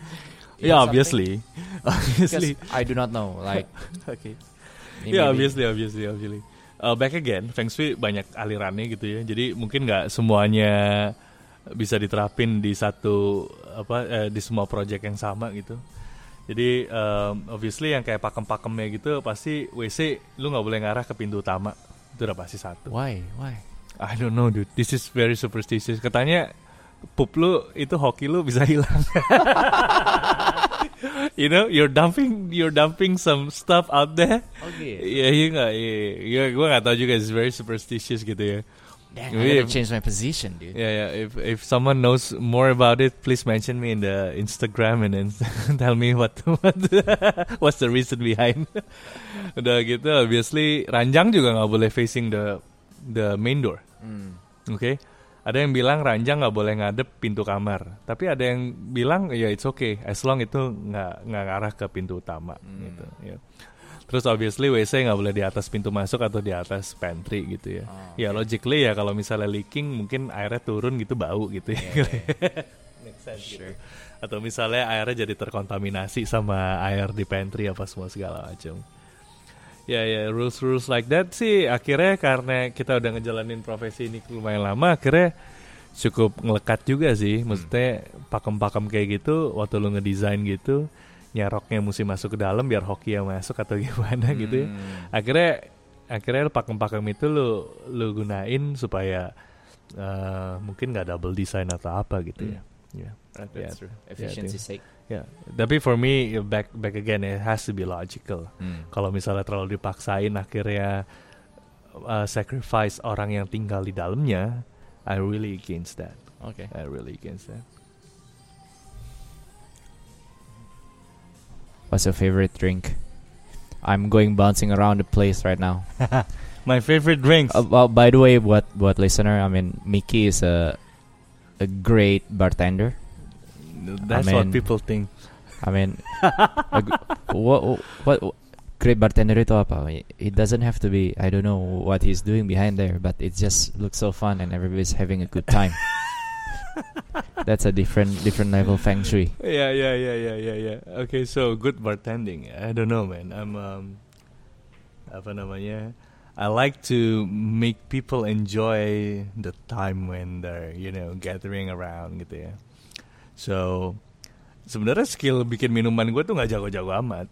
Is Yeah, obviously. [LAUGHS] obviously. I do not know, like [LAUGHS] okay. maybe- Yeah, obviously, obviously, obviously. uh, back again, Feng Shui banyak alirannya gitu ya. Jadi mungkin nggak semuanya bisa diterapin di satu apa eh, di semua project yang sama gitu. Jadi um, obviously yang kayak pakem-pakemnya gitu pasti WC lu nggak boleh ngarah ke pintu utama. Itu udah pasti satu. Why? Why? I don't know dude. This is very superstitious. Katanya pup lu itu hoki lu bisa hilang. [LAUGHS] you know, you're dumping you're dumping some stuff out there. Okay. Iya iya nggak iya, iya gue nggak tahu juga it's very superstitious gitu ya. Dang, I gotta change my position, dude. Yeah yeah if if someone knows more about it please mention me in the Instagram and then [LAUGHS] tell me what what [LAUGHS] what's the reason behind. Udah gitu obviously ranjang juga nggak boleh facing the the main door. Mm. Oke. Ada yang bilang ranjang nggak boleh ngadep pintu kamar. Tapi ada yang bilang ya it's okay as long itu nggak nggak ngarah ke pintu utama Hmm. gitu. Ya. Terus obviously WC nggak boleh di atas pintu masuk atau di atas pantry gitu ya. Oh, Ya logically ya kalau misalnya leaking mungkin airnya turun gitu bau gitu ya. [LAUGHS] Make sense gitu. Sure. Atau misalnya airnya jadi terkontaminasi sama air di pantry apa semua segala macam. Ya ya rules rules like that sih akhirnya karena kita udah ngejalanin profesi ini lumayan lama akhirnya cukup ngelekat juga sih maksudnya pakem-pakem kayak gitu waktu lu ngedesain gitu nyeroknya mesti masuk ke dalam biar hoki yang masuk atau [LAUGHS] gimana gitu ya Mm. akhirnya akhirnya pakem-pakem itu lu lu gunain supaya eh, mungkin nggak double design atau apa gitu ya ya That's Yeah. true. Efficiency sake. Ya tapi for me back back again it has to be logical Mm. kalau misalnya terlalu dipaksain akhirnya uh, sacrifice orang yang tinggal di dalamnya I really against that Okay. I really against that What's your favorite drink? I'm going bouncing around the place right now. [LAUGHS] my favorite drinks Uh, well, by the way, what what listener? I mean, Mickey is a a great bartender. That's I what people think I mean, what, what what great bartender itu apa? It doesn't have to be. I don't know what he's doing behind there, but it just looks so fun and everybody's having a good time. [LAUGHS] That's a different different level feng shui. yeah yeah yeah yeah yeah yeah okay so good bartending I don't know man I'm um apa namanya I like to make people enjoy the time when they're you know gathering around gitu ya so sebenarnya skill bikin minuman gue tuh nggak jago-jago amat.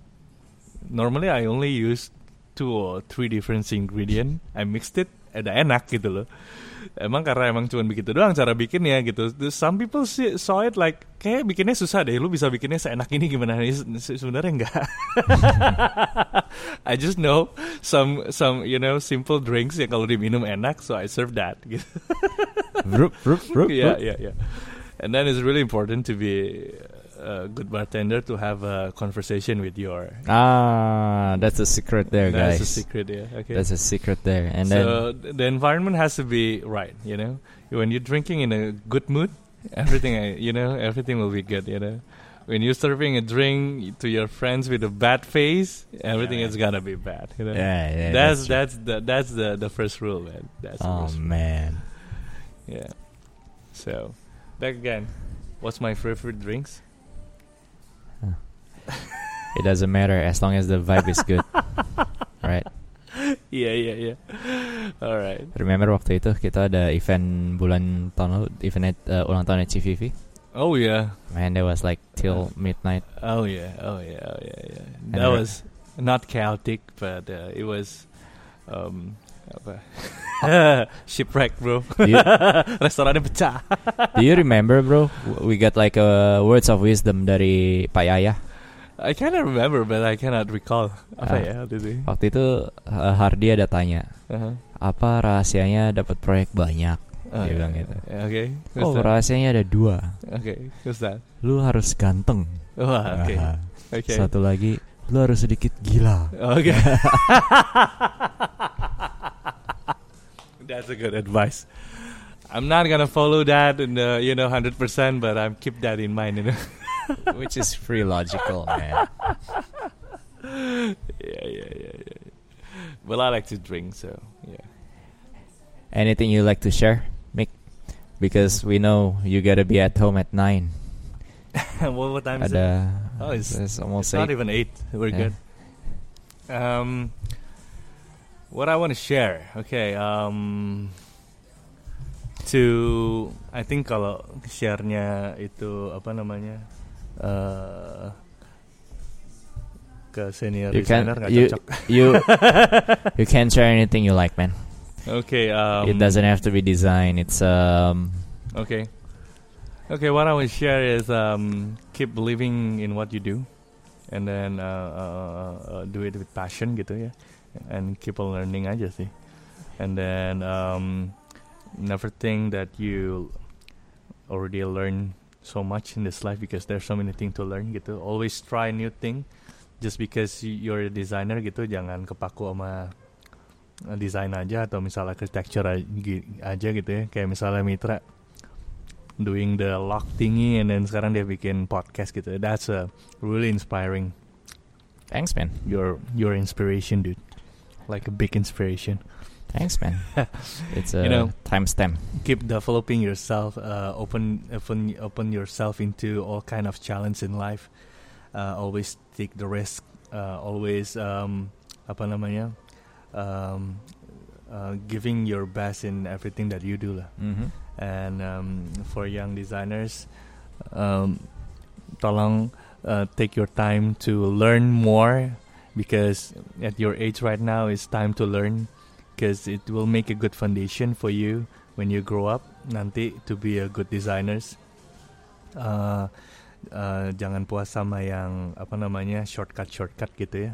Normally I only use two or three different ingredient. I mixed it ada enak gitu loh. Emang karena emang cuma begitu doang cara bikinnya gitu. Some people see, saw it like kayak bikinnya susah deh lu bisa bikinnya seenak ini gimana? Se- se- sebenarnya enggak [LAUGHS] I just know some some you know simple drinks yang kalau diminum enak so I serve that gitu. Vroom, vroom, vroom, yeah, vroom. yeah, yeah. And then it's really important to be a good bartender to have a conversation with your. Ah, that's a secret there, That's guys. a secret, yeah. Okay. That's a secret there. And then so th- the environment has to be right. You know, when you're drinking in a good mood, everything, uh, you know, everything will be good. You know, when you're serving a drink to your friends with a bad face, everything Yeah. is gonna be bad. You know. yeah, yeah, that's true. that's the that's the the first rule, man. That's the Oh man. Yeah. So, back again. What's my favorite drinks? It doesn't matter as long as the vibe is good. [LAUGHS] right. yeah, yeah, yeah. All right. Remember waktu itu kita ada event bulan tahun lalu, event uh, ulang tahun CVV. Oh yeah. Man, that was like till midnight. Oh yeah. Oh yeah. Oh yeah. Yeah. And That was not chaotic, but uh, it was um apa? [LAUGHS] shipwreck, bro. You, [LAUGHS] Restorannya pecah. do you remember, bro? We got like a words of wisdom dari Pak Yaya. I cannot remember, but I cannot recall. Apa Ah. ya? Did we? Waktu itu uh, Hardy ada tanya, Uh-huh. apa rahasianya dapat proyek banyak? Oh, Dia bilang gitu. Yeah, Okay. Who's Oh, that? rahasianya ada dua. Okay. Who's that? Lu harus ganteng. Oh, okay. Ah. Okay. Satu lagi, lu harus sedikit gila. Okay. [LAUGHS] That's a good advice. I'm not gonna follow that in the you know hundred percent, but I'm keep that in mind. You know. [LAUGHS] Which is pretty logical, man. [LAUGHS] yeah, yeah, yeah, yeah. Well, I like to drink, so yeah. Anything you like to share, Mick? Because we know you gotta be at home at nine. [LAUGHS] what, what time is it? Ada. Oh, it's- it's almost It's not even eight. We're Yeah. good. Um, what I want to share. Okay, um, to I think kalau share-nya itu apa namanya uh, ke senior You can designer nggak you cocok. you [LAUGHS] you can share anything you like, man. Okay, um, it doesn't have to be design. It's um Okay. Okay, what I will share is um, keep believing in what you do, and then uh, uh, uh, do it with passion gitu ya, and keep on learning aja sih, and then um, never think that you already learn so much in this life because there's so many things to learn gitu. Always try new thing, just because you're a designer gitu, jangan kepaku sama desain aja atau misalnya architecture aja, aja gitu ya, kayak misalnya Mitra doing the lock thingy and then sekarang dia bikin podcast gitu. That's a really inspiring. thanks, man. Your your inspiration, dude. Like a big inspiration. Thanks, man. [LAUGHS] it's a You know- timestamp. Keep developing yourself. Uh, open open open yourself into all kind of challenge in life. Uh, always take the risk. Uh, always um, apa namanya? Um, uh, giving your best in everything that you do lah. Mm-hmm. and um, for young designers um, tolong uh, take your time to learn more because at your age right now it's time to learn because it will make a good foundation for you when you grow up nanti to be a good designers uh, uh, jangan puas sama yang apa namanya shortcut shortcut gitu ya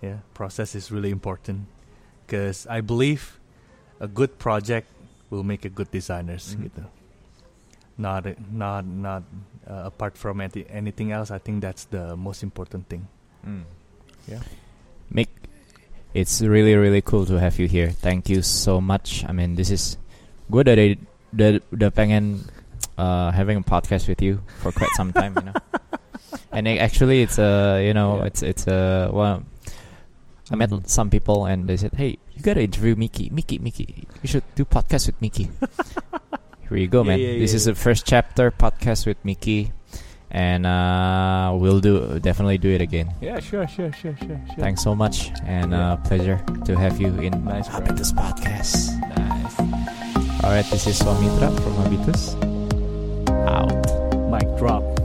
yeah process is really important because I believe a good project will make a good designers Mhm. gitu not not not uh, apart from any, anything else I think that's the most important thing Mm. Yeah. Mick, it's really really cool to have you here. Thank you so much. I mean, this is gue dari udah, udah pengen uh, having a podcast with you for quite some time, you know. [LAUGHS] And it, actually, it's a you know Yeah. it's it's a well. I met Mhm. some people and they said, "Hey, you gotta interview Mickey. Mickey, Mickey, you should do podcast with Mickey." [LAUGHS] Here you go, man. yeah, this yeah, is the first chapter podcast with Mickey, and uh, we'll do definitely do it again. yeah sure sure sure sure, sure. Thanks so much, and uh, pleasure to have you in Nice, bro. Habitus Podcast. nice All right, this is Swamitra from Habitus. Out.